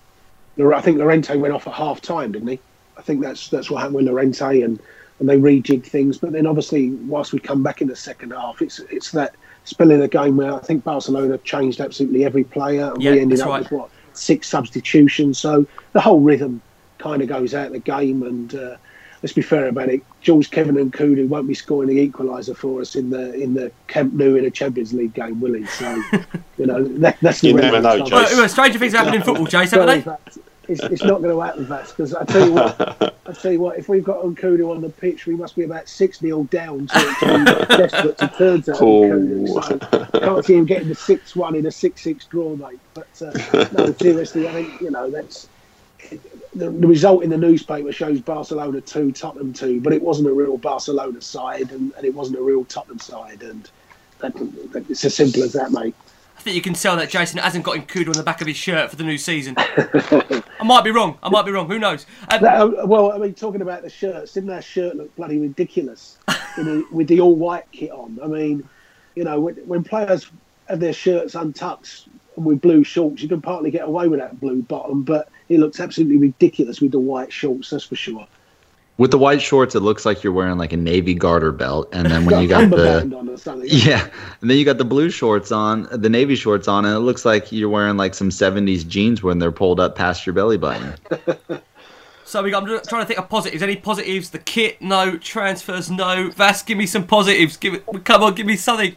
I think Llorente went off at half time, didn't he? I think that's that's what happened with Llorente, and, and they rejigged things. But then obviously, whilst we come back in the second half, it's it's that spell in the game where I think Barcelona changed absolutely every player, and Yeah, we ended up right. with what six substitutions. So the whole rhythm kind of goes out of the game. And uh, let's be fair about it, Georges-Kevin Nkoudou won't be scoring the equaliser for us in the in the Camp Nou in a Champions League game, will he? So you know that, that's the You never know, of. Jace. Well, well, stranger things happen in football, Jace, haven't Sorry, they? It's, it's not going to happen, Vass, because I tell you what, I tell you what, if we've got Nkoudou on the pitch, we must be about six 0 down to, to be desperate to turn to. Nkoudou. So can't see him getting the six one in a six six draw, mate. But uh, no, seriously, I think you know that's the, the result in the newspaper shows Barcelona two, Tottenham two, but it wasn't a real Barcelona side, and, and it wasn't a real Tottenham side, and that, that, it's as simple as that, mate. I think you can tell that Jason hasn't got Nkoudou on the back of his shirt for the new season. I might be wrong. I might be wrong. Who knows? Um, That, uh, well, I mean, talking about the shirts, didn't that shirt look bloody ridiculous you know, with the all white kit on? I mean, you know, when, when players have their shirts untucked and with blue shorts, you can partly get away with that blue bottom, but it looks absolutely ridiculous with the white shorts, that's for sure. With the white shorts, it looks like you're wearing like a navy garter belt, and then when you got the on or something. yeah, and then you got the blue shorts on, the navy shorts on, and it looks like you're wearing like some '70s jeans when they're pulled up past your belly button. so we got, I'm just trying to think of positives. Any positives? The kit, no. Transfers, no. Vass, give me some positives. Give it. Come on, give me something.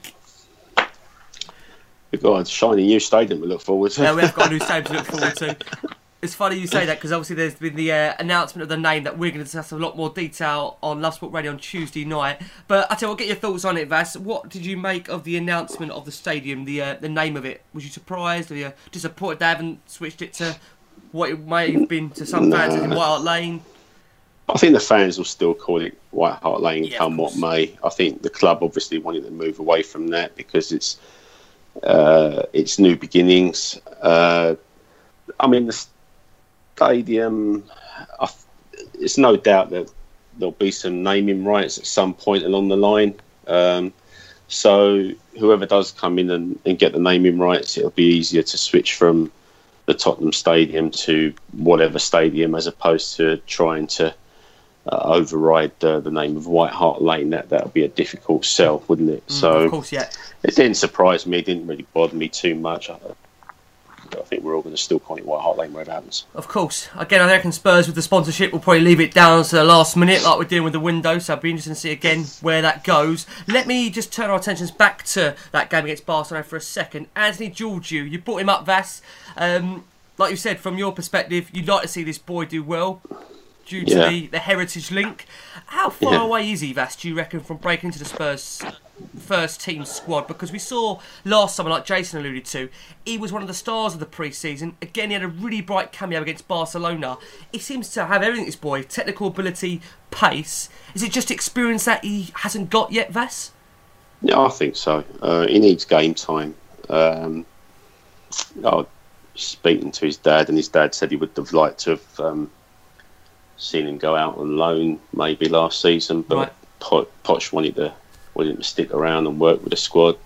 We've got a shiny new stadium to look forward to. Yeah, we have got a new stadium to look forward to. It's funny you say that because obviously there's been the uh, announcement of the name that we're going to discuss a lot more detail on Love Sport Radio on Tuesday night. But I tell you, what, get your thoughts on it, Vass. What did you make of the announcement of the stadium, the uh, the name of it? Was you surprised? Were you disappointed they haven't switched it to what it may have been to some fans as in White Hart Lane? I think the fans will still call it White Hart Lane, Yeah, come what may. I think the club obviously wanted to move away from that because it's uh, it's new beginnings. Uh, I mean, the stadium. I, it's no doubt that there'll be some naming rights at some point along the line. Um, so whoever does come in and, and get the naming rights, it'll be easier to switch from the Tottenham Stadium to whatever stadium, as opposed to trying to uh, override uh, the name of White Hart Lane. That that would be a difficult sell, wouldn't it? of so course, yeah. it didn't surprise me. It didn't really bother me too much. I, I think we're all going to still call it White Hart Lane wherever it happens. Of course. Again, I reckon Spurs with the sponsorship will probably leave it down to the last minute, like we're doing with the window. So I'll be interested to see again where that goes. Let me just turn our attentions back to that game against Barcelona for a second. Anthony Georgiou, you brought him up, Vass. Um, like you said, from your perspective, you'd like to see this boy do well due to Yeah. the, the heritage link. How far Yeah. away is he, Vass, do you reckon, from breaking into the Spurs first team squad? Because we saw last summer, like Jason alluded to, he was one of the stars of the pre-season. Again, he had a really bright cameo against Barcelona. He seems to have everything, this boy. Technical ability, pace. Is it just experience that he hasn't got yet, Vass? Yeah, I think so. Uh, he needs game time. Um, I was speaking to his dad, and his dad said he would have liked to have um, seen him go out on loan maybe last season, but Right. Poch wanted to wanted to stick around and work with the squad.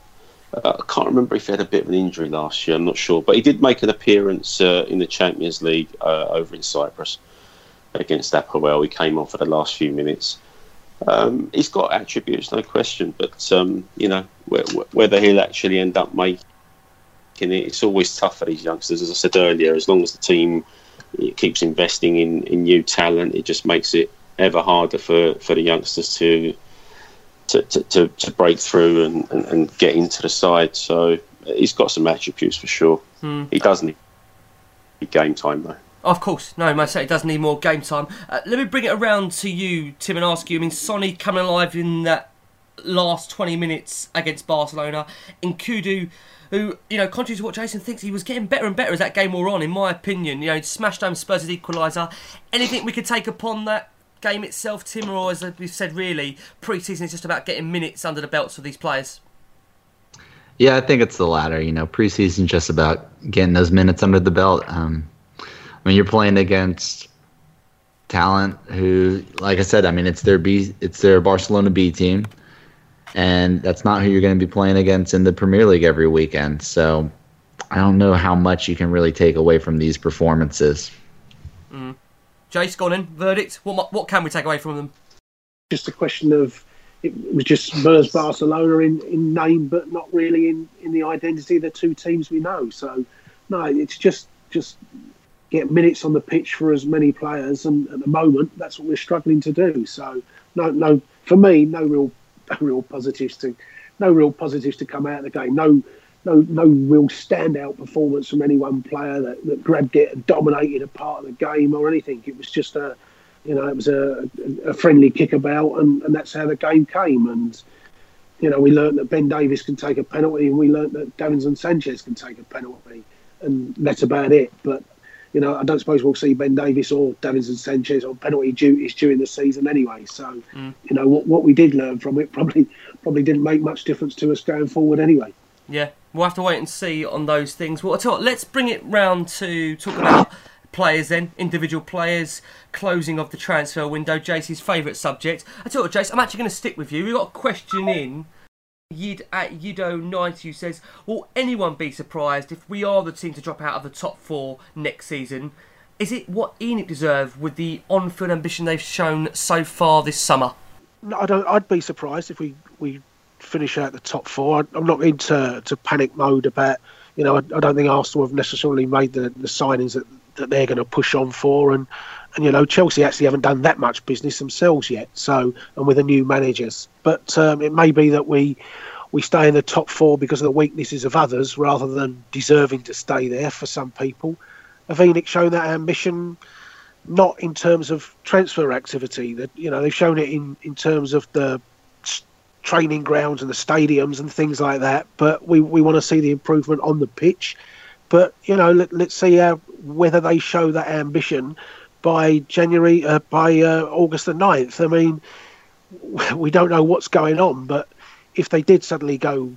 Uh, I can't remember if he had a bit of an injury last year. I'm not sure, but he did make an appearance uh, in the Champions League uh, over in Cyprus against Apoel. He came on for the last few minutes. Um, he's got attributes, no question, but um, you know wh- wh- whether he'll actually end up making it, it's always tough for these youngsters. As I said earlier, as long as the team keeps investing in, in new talent, it just makes it ever harder for, for the youngsters to to, to, to, to break through and, and, and get into the side. So he's got some attributes for sure. He does need game time though. Of course, no, most certainly does need more game time. Uh, let me bring it around to you, Tim, and ask you. I mean, Sonny coming alive in that last 20 minutes against Barcelona. in Nkoudou, who, you know, contrary to what Jason thinks, he was getting better and better as that game wore on, in my opinion. You know, smashed home Spurs' equaliser. Anything we could take upon that game itself, Tim, or as we've said, really, preseason is just about getting minutes under the belts for these players? Yeah, I think it's the latter. You know, preseason just about getting those minutes under the belt. Um, I mean, you're playing against talent who, like I said, I mean, it's their B, it's their Barcelona B team, and that's not who you're going to be playing against in the Premier League every weekend. So, I don't know how much you can really take away from these performances. Jace, go on in. Verdict. What, what can we take away from them? just a question of it was just Spurs Barcelona in, in name, but not really in, in the identity of the two teams we know. So, no, it's just just get minutes on the pitch for as many players, and at the moment, that's what we're struggling to do. So, no, no, for me, no real, no real positives to, no real positives to come out of the game. No, no, no real standout performance from any one player that, that grabbed it and dominated a part of the game or anything. It was just a you know, it was a, a friendly kickabout and, and that's how the game came. And you know, we learned that Ben Davies can take a penalty, and we learned that Davinson Sanchez can take a penalty, and that's about it. But you know, I don't suppose we'll see Ben Davies or Davinson Sanchez on penalty duties during the season anyway. So, mm. you know, what, what we did learn from it probably probably didn't make much difference to us going forward anyway. Yeah, we'll have to wait and see on those things. Well, tell let's bring it round to talk about players then, individual players, closing of the transfer window, JC's favourite subject. I what, Jace, I'm actually going to stick with you. We've got a question in. Yid at Yido90 who says, Will anyone be surprised if we are the team to drop out of the top four next season? Is it what ENIC deserve with the on field ambition they've shown so far this summer? No, I don't. I'd be surprised if we, we finish out the top four. I, I'm not into to panic mode about. You know, I, I don't think Arsenal have necessarily made the, the signings that, that they're going to push on for, and and you know Chelsea actually haven't done that much business themselves yet. So and with the new managers, but um, it may be that we we stay in the top four because of the weaknesses of others rather than deserving to stay there for some people. Have ENIC shown that ambition? Not in terms of transfer activity. That you know they've shown it in in terms of the training grounds and the stadiums and things like that. But we we want to see the improvement on the pitch. But you know let, let's see how whether they show that ambition by January uh, by uh, August the 9th. I mean, we don't know what's going on, but if they did suddenly go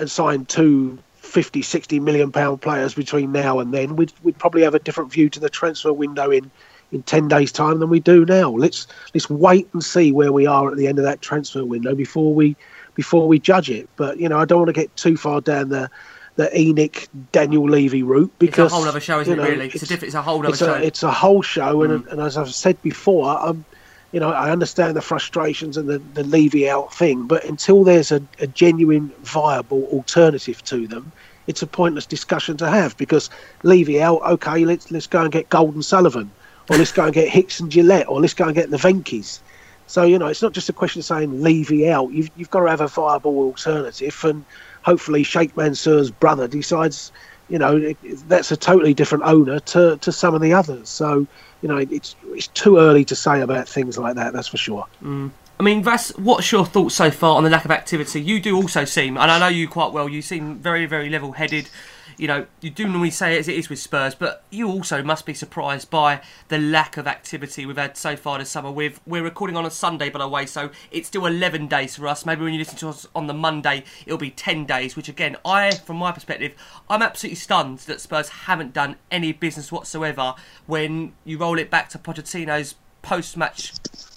and sign two 50, 60 million pound players between now and then, we'd, we'd probably have a different view to the transfer window in, in 10 days' time than we do now. Let's let's wait and see where we are at the end of that transfer window before we before we judge it. But you know, I don't want to get too far down the the ENIC Daniel Levy route because it's a whole other show, isn't you it? know, Really, it's, a diff- it's a whole other it's show. a, it's a whole show, and, Mm. and as I've said before, I'm, you know, I understand the frustrations and the, the Levy out thing, but until there's a, a genuine, viable alternative to them, it's a pointless discussion to have because Levy out, okay, let's let's go and get Gold and Sullivan, or let's go and get Hicks and Gillett, or let's go and get the Venkys. So you know, it's not just a question of saying Levy out. You've you've got to have a viable alternative, and hopefully Sheikh Mansour's brother decides, you know, it, it- that's a totally different owner to, to some of the others. So, you know, it's it's too early to say about things like that. That's for sure. Mm. I mean, Vass, what's your thoughts so far on the lack of activity? You do also seem, and I know you quite well, you seem very, very level headed. You know, you do normally say it as it is with Spurs, but you also must be surprised by the lack of activity we've had so far this summer. We've, we're recording on a Sunday, by the way, so it's still 11 days for us. Maybe when you listen to us on the Monday, it'll be 10 days, which again, I, from my perspective, I'm absolutely stunned that Spurs haven't done any business whatsoever when you roll it back to Pochettino's post match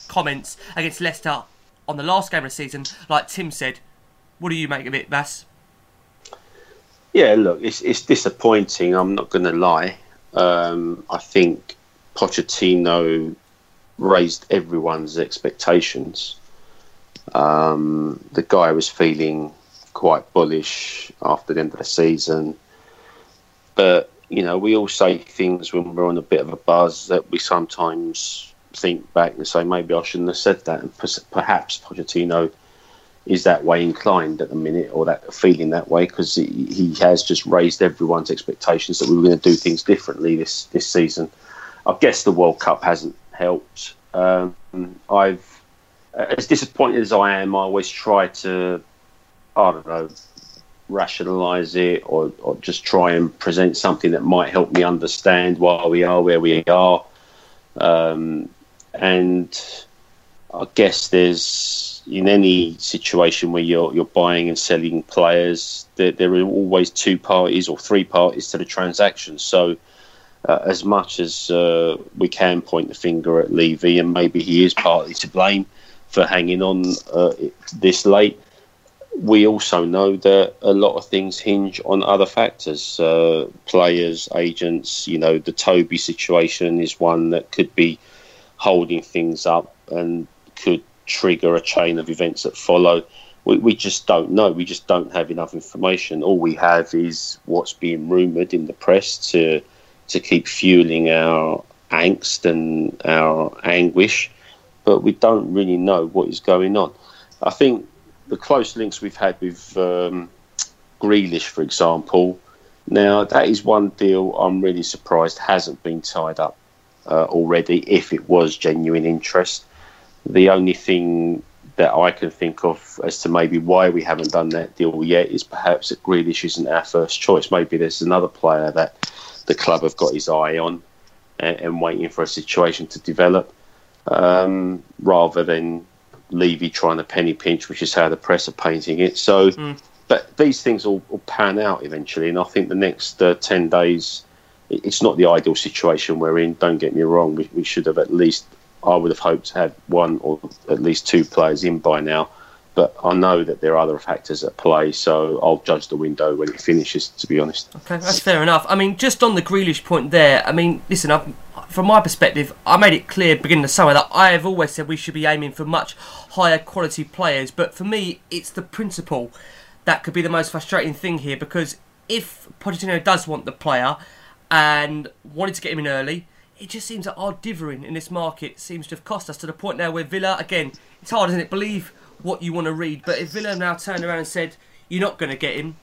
comments against Leicester on the last game of the season, like Tim said. What do you make of it, Vass? Yeah, look, it's it's disappointing. I'm not going to lie. Um, I think Pochettino raised everyone's expectations. Um, the guy was feeling quite bullish after the end of the season, but you know, we all say things when we're on a bit of a buzz that we sometimes think back and say maybe I shouldn't have said that, and perhaps Pochettino is that way inclined at the minute or that feeling that way because he, he has just raised everyone's expectations that we were going to do things differently this this season. I guess the World Cup hasn't helped. Um, I've as disappointed as I am, I always try to I don't know rationalize it or, or just try and present something that might help me understand why we are where we are. Um, and I guess there's in any situation where you're you're buying and selling players, there, there are always two parties or three parties to the transaction. So, uh, as much as uh, we can point the finger at Levy, and maybe he is partly to blame for hanging on uh, this late, we also know that a lot of things hinge on other factors uh, players, agents. You know, the Toby situation is one that could be holding things up and could trigger a chain of events that follow. We, we just don't know. We just don't have enough information. All we have is what's being rumoured in the press to to keep fueling our angst and our anguish, but we don't really know what is going on. I think the close links we've had with um, Grealish, for example, now that is one deal I'm really surprised hasn't been tied up uh, already. If it was genuine interest, the only thing that I can think of as to maybe why we haven't done that deal yet is perhaps that Grealish isn't our first choice. Maybe there's another player that the club have got his eye on and, and waiting for a situation to develop, um, rather than Levy trying to penny pinch, which is how the press are painting it. So but these things will, will pan out eventually, and I think the next uh, ten days, it's not the ideal situation we're in. Don't get me wrong; we, we should have at least, I would have hoped to have one or at least two players in by now. But I know that there are other factors at play, so I'll judge the window when it finishes. To be honest. Okay, that's fair enough. I mean, just on the Grealish point there, I mean, listen, I've, from my perspective, I made it clear beginning of summer that I have always said we should be aiming for much higher quality players. But for me, it's the principle that could be the most frustrating thing here because if Pochettino does want the player and wanted to get him in early, it just seems that our divering in this market seems to have cost us to the point now where Villa, again, it's hard, isn't it? Believe what you want to read, but if Villa now turned around and said, You're not going to get him,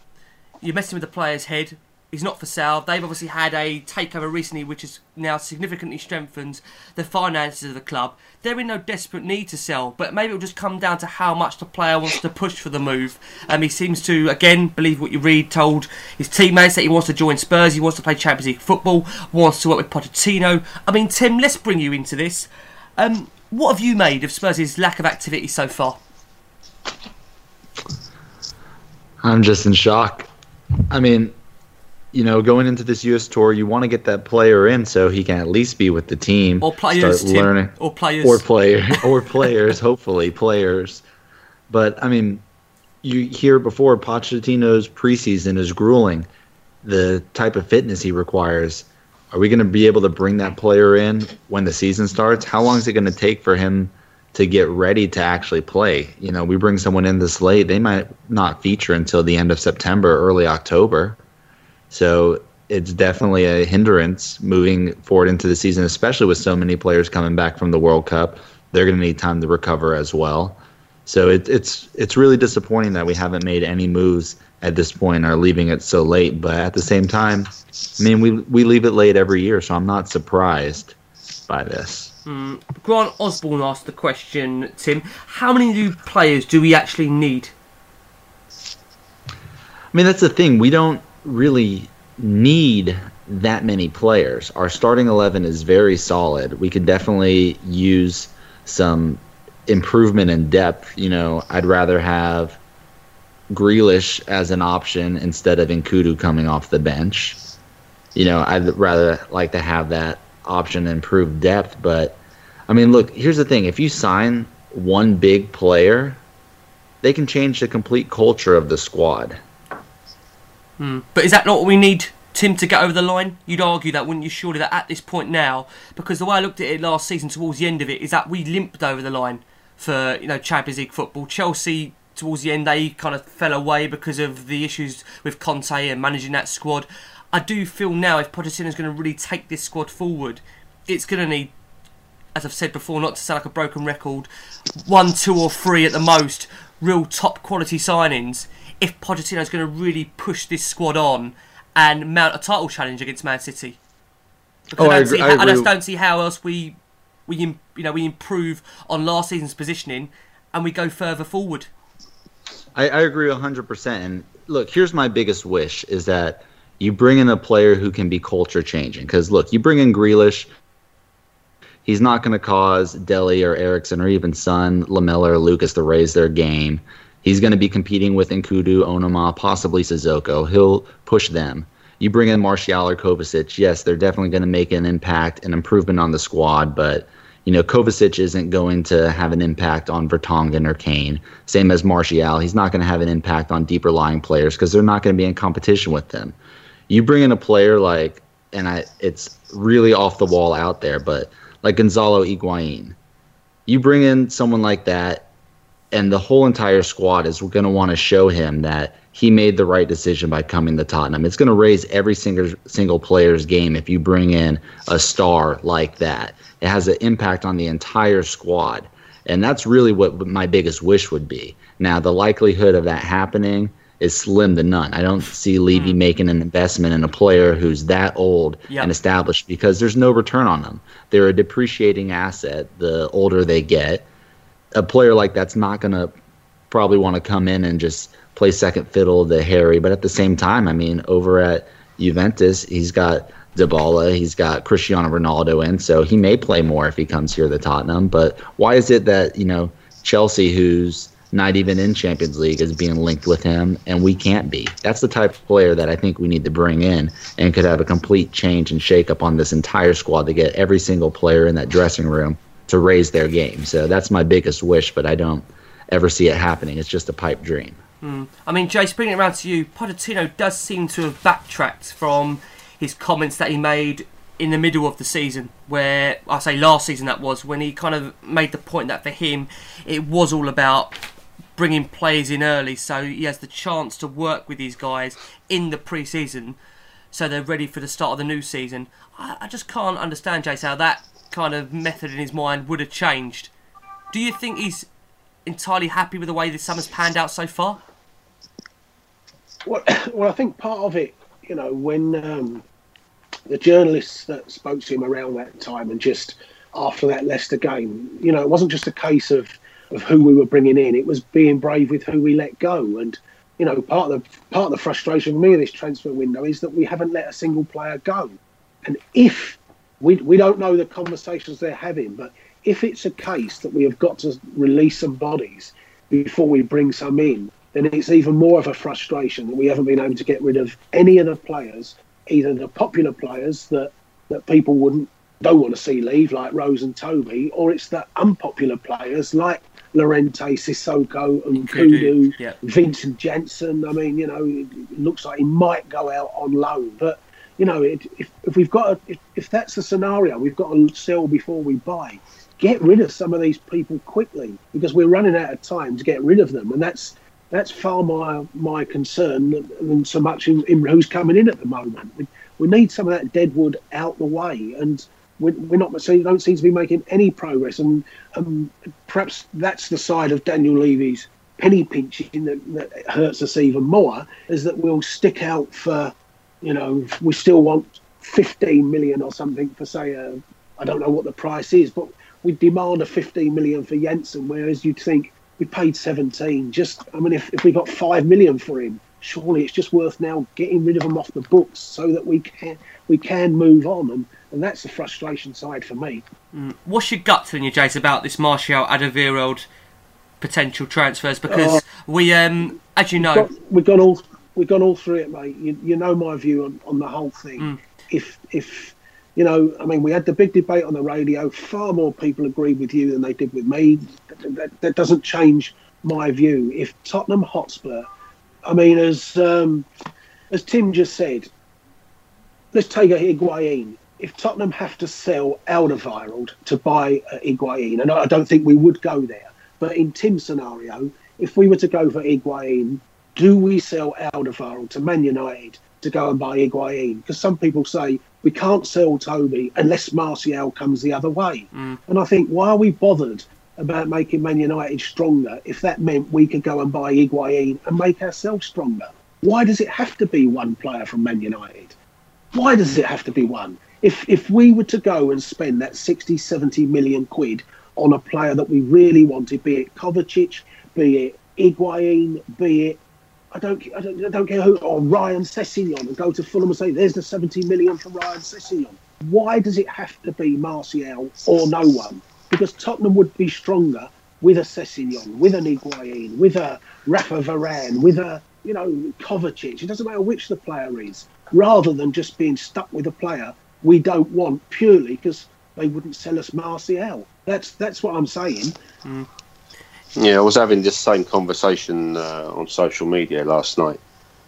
you're messing with the player's head. He's not for sale. They've obviously had a takeover recently, which has now significantly strengthened the finances of the club. They're in no desperate need to sell, but maybe it'll just come down to how much the player wants to push for the move. Um, he seems to, again, believe what you read, told his teammates that he wants to join Spurs, he wants to play Champions League football, wants to work with Pochettino. I mean, Tim, let's bring you into this. Um, what have you made of Spurs' lack of activity so far? I'm just in shock. I mean, you know, going into this U.S. tour, you want to get that player in so he can at least be with the team, Or players, start Tim. Or players. or player, or players. hopefully, players. But I mean, you hear before Pochettino's preseason is grueling. The type of fitness he requires. Are we going to be able to bring that player in when the season starts? How long is it going to take for him to get ready to actually play? You know, we bring someone in this late, they might not feature until the end of September, early October. So it's definitely a hindrance moving forward into the season, especially with so many players coming back from the World Cup. They're going to need time to recover as well. So it, it's it's really disappointing that we haven't made any moves at this point, or leaving it so late. But at the same time, I mean, we we leave it late every year, so I'm not surprised by this. Mm, Grant Osborne asked the question, Tim. How many new players do we actually need? I mean, that's the thing. We don't really need that many players. Our starting 11 is very solid. We could definitely use some improvement in depth. You know, I'd rather have Grealish as an option instead of Nkoudou coming off the bench. You know, I'd rather like to have that option improve depth. But, I mean, look, here's the thing. If you sign one big player, they can change the complete culture of the squad. But is that not what we need, Tim, to get over the line? You'd argue that, wouldn't you? Surely that at this point now, because the way I looked at it last season, towards the end of it, is that we limped over the line for you know Champions League football. Chelsea towards the end they kind of fell away because of the issues with Conte and managing that squad. I do feel now if Pochettino's going to really take this squad forward, it's going to need as I've said before, not to sound like a broken record, one, two, or three at the most, real top quality signings. If Pochettino is going to really push this squad on and mount a title challenge against Man City, because Oh, I, I agree- see, I how- I just don't see how else we we you know we improve on last season's positioning and we go further forward. I, I agree 100%. And look, here's my biggest wish is that you bring in a player who can be culture changing. Because look, you bring in Grealish, he's not going to cause Dele or Eriksen or even Son, Lamela or Lucas to raise their game. He's going to be competing with Nkoudou, Onomah, possibly Sissoko. He'll push them. You bring in Martial or Kovacic, yes, they're definitely going to make an impact, an improvement on the squad, but you know, Kovacic isn't going to have an impact on Vertonghen or Kane. Same as Martial. He's not going to have an impact on deeper lying players because they're not going to be in competition with them. You bring in a player like, and I, it's really off the wall out there, but like Gonzalo Higuain. You bring in someone like that, and the whole entire squad is going to want to show him that he made the right decision by coming to Tottenham. It's going to raise every single single player's game if you bring in a star like that. It has an impact on the entire squad, and that's really what my biggest wish would be. Now, the likelihood of that happening is slim to none. I don't see Levy hmm. making an investment in a player who's that old Yep. and established because there's no return on them. They're a depreciating asset the older they get a player like that's not going to probably want to come in and just play second fiddle to Harry. But at the same time, I mean, over at Juventus, he's got Dybala, he's got Cristiano Ronaldo in, so he may play more if he comes here to Tottenham. But why is it that you know Chelsea, who's not even in Champions League, is being linked with him, and we can't be. That's the type of player that I think we need to bring in and could have a complete change and shake up on this entire squad to get every single player in that dressing room to raise their game. So that's my biggest wish, but I don't ever see it happening. It's just a pipe dream. Hmm. I mean, Jace, bringing it around to you, Pochettino does seem to have backtracked from his comments that he made in the middle of the season, where I say last season that was, when he kind of made the point that for him it was all about bringing players in early so he has the chance to work with these guys in the pre-season so they're ready for the start of the new season. I, I just can't understand, Jace, how that kind of method in his mind would have changed. Do you think he's entirely happy with the way this summer's panned out so far? Well, well, I think part of it, you know, when um, the journalists that spoke to him around that time and just after that Leicester game, you know, it wasn't just a case of, of who we were bringing in; it was being brave with who we let go. And you know, part of the part of the frustration for me of this transfer window is that we haven't let a single player go. And if we we don't know the conversations they're having, but if it's a case that we have got to release some bodies before we bring some in, then it's even more of a frustration that we haven't been able to get rid of any of the players, either the popular players that, that people wouldn't don't want to see leave, like Rose and Toby, or it's the unpopular players like Llorente, Sissoko, and Nkoudou, yeah. Vincent Janssen. I mean, you know, it looks like he might go out on loan, but you know, it, if, if we've got, a, if, if that's the scenario, we've got to sell before we buy. Get rid of some of these people quickly because we're running out of time to get rid of them, and that's that's far my my concern than so much in, in who's coming in at the moment. We, we need some of that deadwood out the way, and we're, we're not. So don't seem to be making any progress, and um, perhaps that's the side of Daniel Levy's penny pinching that, that hurts us even more. Is that we'll stick out for, you know, we still want 15 million or something for say I don't know what the price is, but we demand a 15 million for Janssen, whereas you'd think we paid 17. Just, I mean, if, if we got 5 million for him, surely it's just worth now getting rid of him off the books so that we can we can move on. And, and that's the frustration side for me. What's your gut feeling, you, Jace, about this Martial Alderweireld potential transfers? Because we, um, as you know, Got, we've gone all we've gone all through it, mate. You, you know my view on, on the whole thing. If if you know, I mean, we had the big debate on the radio. Far more people agreed with you than they did with me. That, that, that doesn't change my view. If Tottenham Hotspur, I mean, as um, as Tim just said, let's take a Higuain. If Tottenham have to sell Alderweireld to buy uh, Higuain, and I don't think we would go there, but in Tim's scenario, if we were to go for Higuain, do we sell Alderweireld to Man United to go and buy Higuain? Because some people say we can't sell Toby unless Martial comes the other way. Mm. And I think, why are we bothered about making Man United stronger if that meant we could go and buy Higuain and make ourselves stronger? Why does it have to be one player from Man United? Why does it have to be one? If if we were to go and spend that 60, 70 million quid on a player that we really wanted, be it Kovacic, be it Higuain, be it I don't, I don't, I don't care who, or Ryan Sessegnon, and go to Fulham and say, there's the 70 million for Ryan Sessegnon. Why does it have to be Martial or no one? Because Tottenham would be stronger with a Sessegnon, with an Higuain, with a Rafa Varane, with a, you know, Kovacic. It doesn't matter which the player is, rather than just being stuck with a player we don't want purely because they wouldn't sell us Martial. That's that's what I'm saying. Mm. Yeah, I was having this same conversation uh, on social media last night,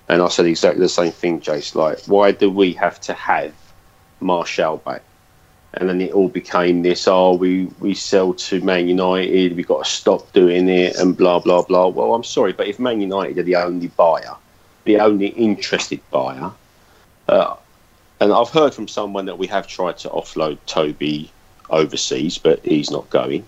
and I said exactly the same thing, Jace. Like, why do we have to have Martial back? And then it all became this: oh, we we sell to Man United, we got to stop doing it, and blah blah blah. Well, I'm sorry, but if Man United are the only buyer, the only interested buyer, uh, and I've heard from someone that we have tried to offload Toby overseas, but he's not going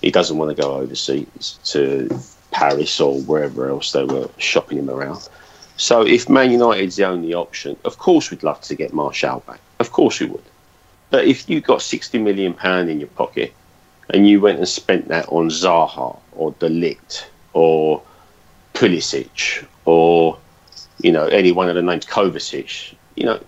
he doesn't want to go overseas to Paris or wherever else they were shopping him around. So if Man United's the only option, of course we'd love to get Martial back. Of course we would. But if you got sixty million pound in your pocket and you went and spent that on Zaha or De Ligt or Pulisic or you know any one of the names Kovacic, you know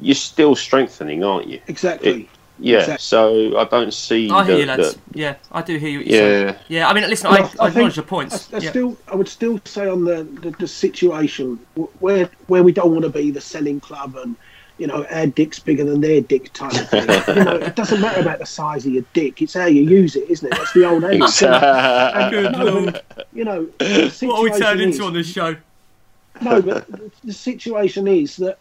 you're still strengthening, aren't you? Exactly. It- Yeah, Exactly. so I don't see. I hear the- you, lads. the- Yeah, I do hear you. What you're saying. yeah, Yeah, I mean, listen, Well, I, I, I acknowledge your points. I, I yeah. still, I would still say on the, the, the situation where where we don't want to be the selling club and you know our dick's bigger than their dick type of thing. you know, it doesn't matter about the size of your dick; it's how you use it, isn't it? That's the old age. And, Good no, lord. You know, the What are we situation turned is- into on this show? No, but the- the situation is that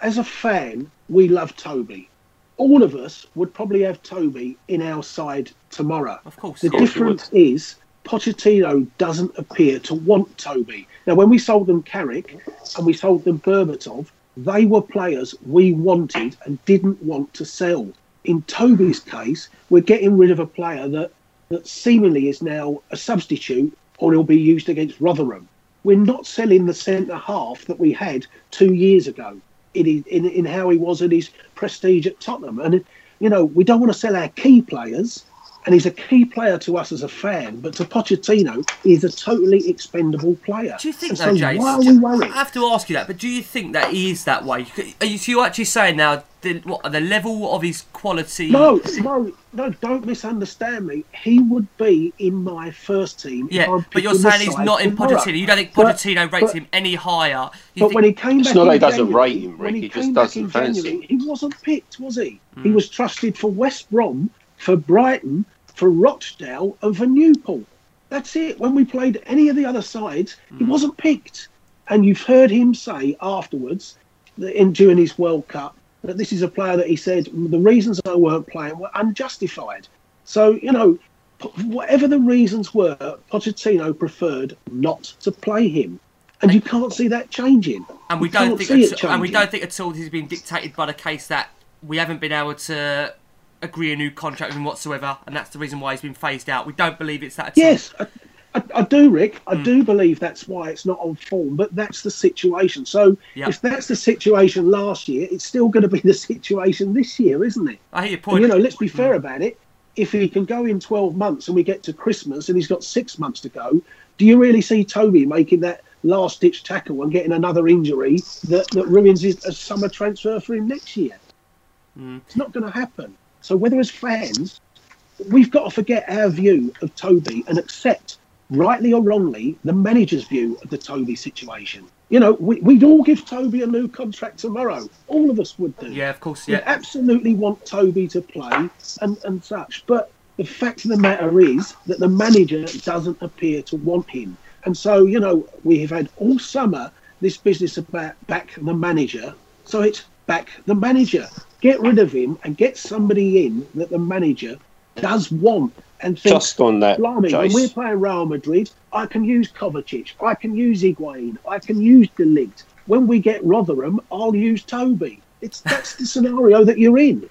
as a fan, we love Toby. All of us would probably have Toby in our side tomorrow. Of course. The Of course difference is Pochettino doesn't appear to want Toby. Now, when we sold them Carrick and we sold them Berbatov, they were players we wanted and didn't want to sell. In Toby's case, we're getting rid of a player that, that seemingly is now a substitute or he'll be used against Rotherham. We're not selling the centre half that we had two years ago in, his, in, in how he was at his prestige at Tottenham. And, you know, we don't want to sell our key players and he's a key player to us as a fan, but to Pochettino, he's a totally expendable player. Do you think And though, so Jace? Why are we worried? I have to ask you that, but do you think that he is that way? Are you, so you're actually saying now the, what, the level of his quality? No, no, no! Don't misunderstand me. He would be in my first team. Yeah, I'm but you're saying he's not in tomorrow. Pochettino. You don't think But- Pochettino rates but- him any higher? You But think, when he came It's back, not that he doesn't January, rate him, when Rick, he he came just back doesn't in fancy January, he wasn't picked, was he? Hmm. He was trusted for West Brom, for Brighton, for Rochdale, and for Newport. That's it. When we played any of the other sides, Hmm. he wasn't picked. And you've heard him say afterwards, that in during his World Cup, that this is a player that he said the reasons I weren't playing were unjustified. So you know, whatever the reasons were, Pochettino preferred not to play him, and you can't see that changing. and we You don't think, at, and we don't think at all this has been dictated by the case that we haven't been able to agree a new contract with him whatsoever, and that's the reason why he's been phased out. We don't believe it's that. Yes, I, I, I do, Rick. I Hmm. do believe that's why it's not on form, but that's the situation. So Yeah. if that's the situation last year, it's still going to be the situation this year, isn't it? I hear your And, point. you know, let's be fair Hmm. about it. If he can go in 12 months and we get to Christmas and he's got six months to go, do you really see Toby making that last ditch tackle and getting another injury that, that ruins his a summer transfer for him next year? Hmm. It's not going to happen. So, whether as fans, we've got to forget our view of Toby and accept, rightly or wrongly, the manager's view of the Toby situation. You know, we, we'd all give Toby a new contract tomorrow. All of us would do. yeah, of course. We Yeah, absolutely want Toby to play and, and such. But the fact of the matter is that the manager doesn't appear to want him. And so, you know, we have had all summer this business about back the manager. So it's back the manager. Get rid of him and get somebody in that the manager does want and thinks, Just on that, Blimey, when we're playing Real Madrid, I can use Kovacic, I can use Higuain, I can use De Ligt. When we get Rotherham, I'll use Toby. It's that's the scenario that you're in.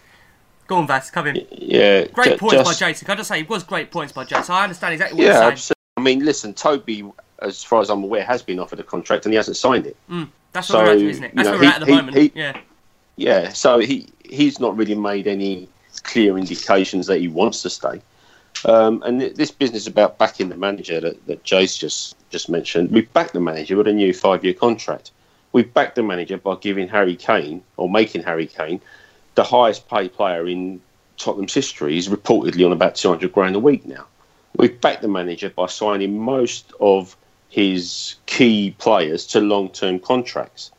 go on, Vass, come in. Yeah, Great ju- points just- by Jason. Can I just say it was great points by Jason. I understand exactly what Yeah, you're saying. absolutely. I mean, listen, Toby, as far as I'm aware, has been offered a contract and he hasn't signed it. Mm, that's So, where we're at, isn't it? you That's know, where we're he- at at the he- moment. he- yeah. Yeah, so he he's not really made any clear indications that he wants to stay. Um, and th- this business about backing the manager that, that Jace just just mentioned, we backed the manager with a new five year contract. We backed the manager by giving Harry Kane or making Harry Kane the highest paid player in Tottenham's history. He's reportedly on about two hundred grand a week now. We've backed the manager by signing most of his key players to long term contracts.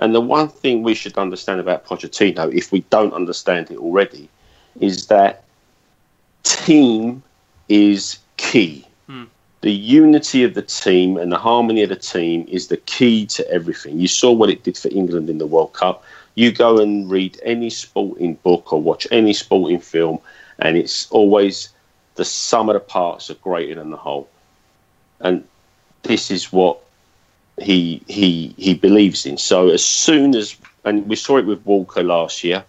And the one thing we should understand about Pochettino, if we don't understand it already, is that team is key. Hmm. The unity of the team and the harmony of the team is the key to everything. You saw what it did for England in the World Cup. You go and read any sporting book or watch any sporting film, and it's always the sum of the parts are greater than the whole. And this is what he he he believes in. So as soon as and we saw it with Walker last year,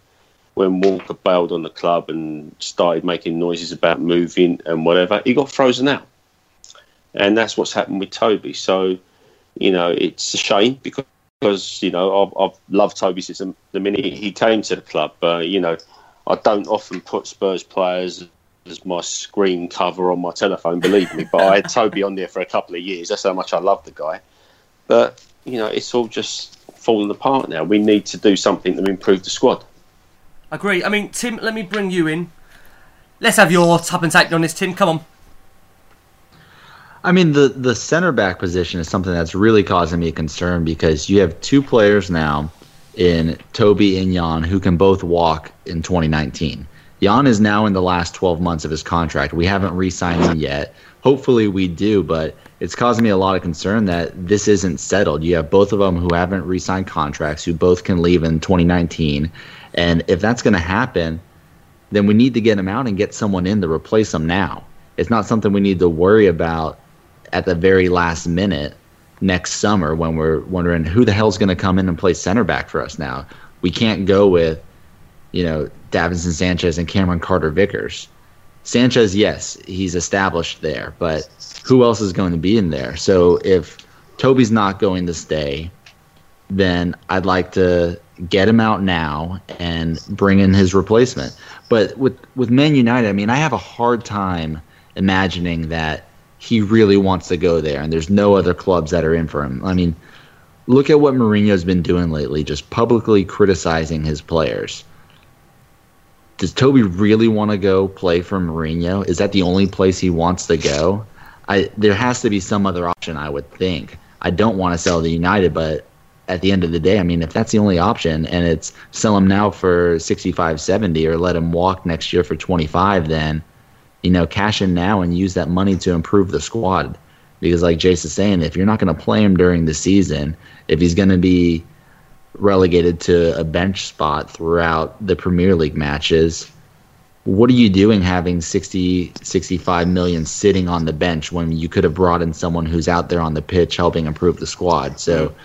when Walker bailed on the club and started making noises about moving and whatever, he got frozen out. And that's what's happened with Toby. So, you know, it's a shame because, because you know, I've, I've loved Toby since the- minute he came to the club. You know, I don't often put Spurs players as my screen cover on my telephone, believe me. But I had Toby on there for a couple of years. That's how much I love the guy. But, you know, it's all just falling apart now. We need to do something to improve the squad. Agree. I mean, Tim, let me bring you in. Let's have your tap and take on this, Tim. Come on. I mean, the the center back position is something that's really causing me concern because you have two players now in Toby and Jan who can both walk in 2019. Jan is now in the last 12 months of his contract. We haven't re-signed him yet. Hopefully, we do, but it's causing me a lot of concern that this isn't settled. You have both of them who haven't re-signed contracts, who both can leave in 2019, and if that's going to happen, then we need to get them out and get someone in to replace them now. It's not something we need to worry about at the very last minute next summer when we're wondering who the hell's going to come in and play center back for us now. We can't go with, you know, Davinson Sanchez and Cameron Carter Vickers. Sanchez, yes, he's established there, but who else is going to be in there? So if Toby's not going to stay, then I'd like to get him out now and bring in his replacement. But with with Man United, I mean, I have a hard time imagining that he really wants to go there, and there's no other clubs that are in for him. I mean, look at what Mourinho's been doing lately, just publicly criticizing his players. Does Toby really want to go play for Mourinho? Is that the only place he wants to go? I there has to be some other option, I would think. I don't want to sell to United, but at the end of the day, I mean, if that's the only option and it's sell him now for 65, 70 or let him walk next year for 25, then, you know, cash in now and use that money to improve the squad. Because like Jace is saying, if you're not going to play him during the season, if he's going to be relegated to a bench spot throughout the Premier League matches, what are you doing having 60 65 million sitting on the bench when you could have brought in someone who's out there on the pitch helping improve the squad? So mm-hmm.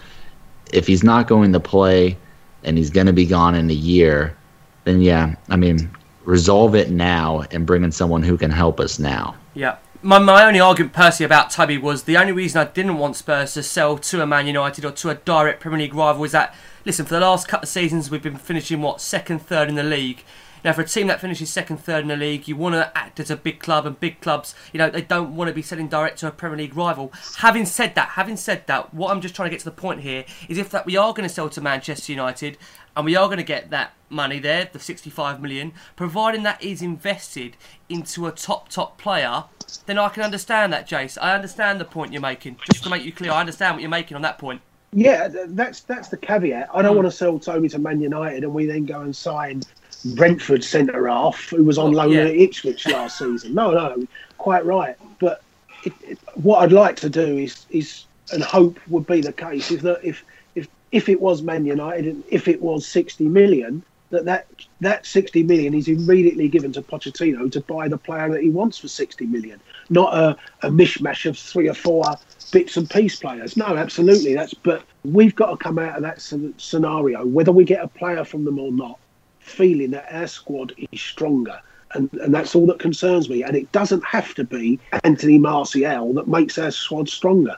if he's not going to play and he's going to be gone in a year then yeah i mean resolve it now and bring in someone who can help us now. Yeah. My, my only argument personally about Toby was the only reason I didn't want Spurs to sell to a Man United or to a direct Premier League rival is that, listen, for the last couple of seasons we've been finishing, what, second, third in the league. Now, for a team that finishes second, third in the league, you want to act as a big club, and big clubs, you know, they don't want to be selling direct to a Premier League rival. Having said that, having said that, what I'm just trying to get to the point here is if that we are going to sell to Manchester United, and we are going to get that money there, the 65 million, providing that is invested into a top, top player, then I can understand that, Jace. I understand the point you're making. Just to make you clear, I understand what you're making on that point. Yeah, that's that's the caveat. I don't Hmm. want to sell Toby to Man United and we then go and sign Brentford centre half who was on loan yeah. at Ipswich last season. No, no, quite right. But it, it, what I'd like to do is is and hope would be the case is that if if if it was Man United and if it was sixty million, that that that sixty million is immediately given to Pochettino to buy the player that he wants for sixty million, not a, a mishmash of three or four bits and piece players. No, absolutely. That's but we've got to come out of that scenario, whether we get a player from them or not, feeling that our squad is stronger. And, and that's all that concerns me. And it doesn't have to be Anthony Martial that makes our squad stronger.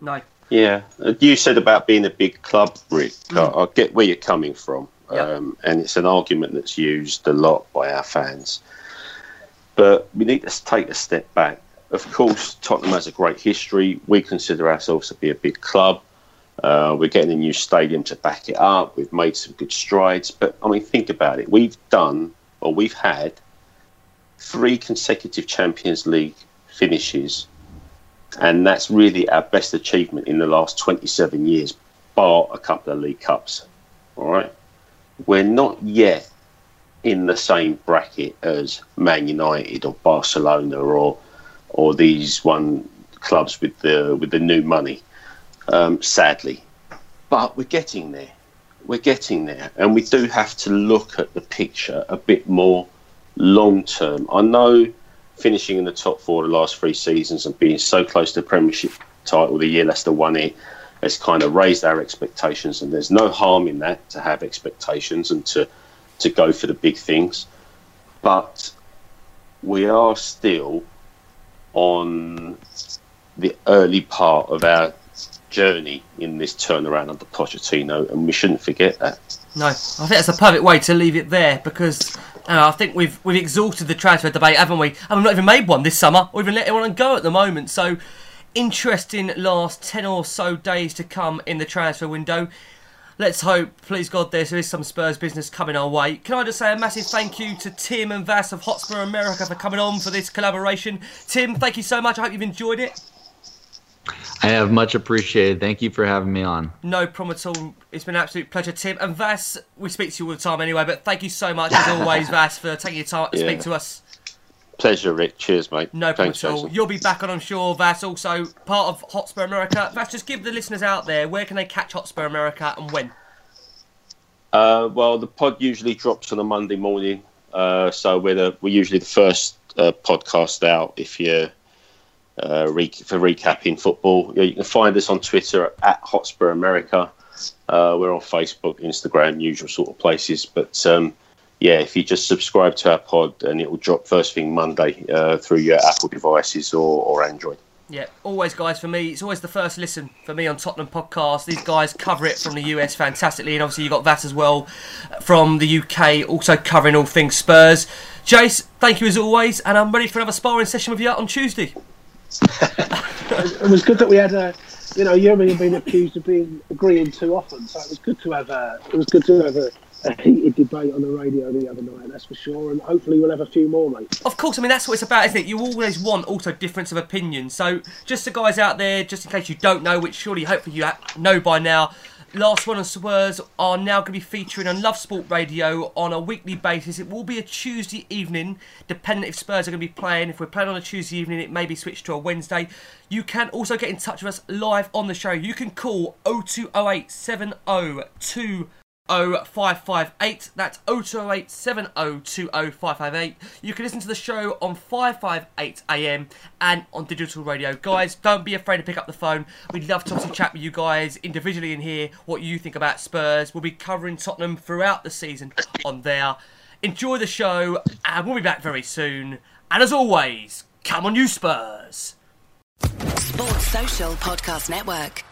No. Yeah, you said about being a big club, Rick. Mm. I, I get where you're coming from, Um, and it's an argument that's used a lot by our fans. But we need to take a step back. Of course, Tottenham has a great history. We consider ourselves to be a big club. Uh, we're getting a new stadium to back it up. We've made some good strides. But I mean, think about it. We've done, or we've had, three consecutive Champions League finishes and that's really our best achievement in the last 27 years, bar a couple of League Cups. All right, we're not yet in the same bracket as Man United or Barcelona or or these one clubs with the with the new money. Um, sadly, but we're getting there. We're getting there, and we do have to look at the picture a bit more long term. I know finishing in the top four the last three seasons and being so close to the Premiership title the year Leicester won it has kind of raised our expectations, and there's no harm in that to have expectations and to to go for the big things. But we are still on the early part of our journey in this turnaround under Pochettino, and we shouldn't forget that. No, I think that's a perfect way to leave it there because uh, I think we've we've exhausted the transfer debate, haven't we? And we've not even made one this summer, or even let anyone go at the moment. So, interesting last ten or so days to come in the transfer window. Let's hope, please God, there is some Spurs business coming our way. Can I just say a massive thank you to Tim and Vass of Hotspur America for coming on for this collaboration. Tim, thank you so much. I hope you've enjoyed it. I have much appreciated. Thank you for having me on. No problem at all. It's been an absolute pleasure, Tim. And Vass, we speak to you all the time anyway, but thank you so much, as always, Vass, for taking your time to Yeah. speak to us. Pleasure, Rick. Cheers, mate. No problem Thanks, at all. Jason. You'll be back on, I'm sure, Vass, also part of Hotspur America. Vass, just give the listeners out there where can they catch Hotspur America and when? Uh, well, the pod usually drops on a Monday morning, uh, so we're the, we're usually the first uh, podcast out. If you uh, re- for recapping football, Yeah, you can find us on Twitter at Hotspur America. Uh, we're on Facebook, Instagram, usual sort of places. But um, yeah, if you just subscribe to our pod, and it will drop first thing Monday uh, through your Apple devices or, or Android. Yeah, always, guys, for me, it's always the first listen for me on Tottenham Podcast. These guys cover it from the US fantastically, and obviously, you've got that as well from the UK, also covering all things Spurs. Jace, thank you as always, and I'm ready for another sparring session with you on Tuesday. it was good that we had a, you know, you and me have been accused of being agreeing too often, so it was good to have a, it was good to have a, a heated debate on the radio the other night. That's for sure, and hopefully we'll have a few more, mate. Of course, I mean that's what it's about, isn't it? You always want also difference of opinion. So, just the guys out there, just in case you don't know, which surely, hopefully, you know by now. Last Word on Spurs are now going to be featuring on Love Sport Radio on a weekly basis. It will be a Tuesday evening, dependent if Spurs are going to be playing. If we're playing on a Tuesday evening, it may be switched to a Wednesday. You can also get in touch with us live on the show. You can call 0208 702 0558. That's 0208 702 0558. You can listen to the show on 558 AM and on digital radio. Guys, don't be afraid to pick up the phone. We'd love to chat with you guys individually and hear what you think about Spurs. We'll be covering Tottenham throughout the season on there. Enjoy the show, and we'll be back very soon. And as always, come on, you Spurs! Sports Social Podcast Network.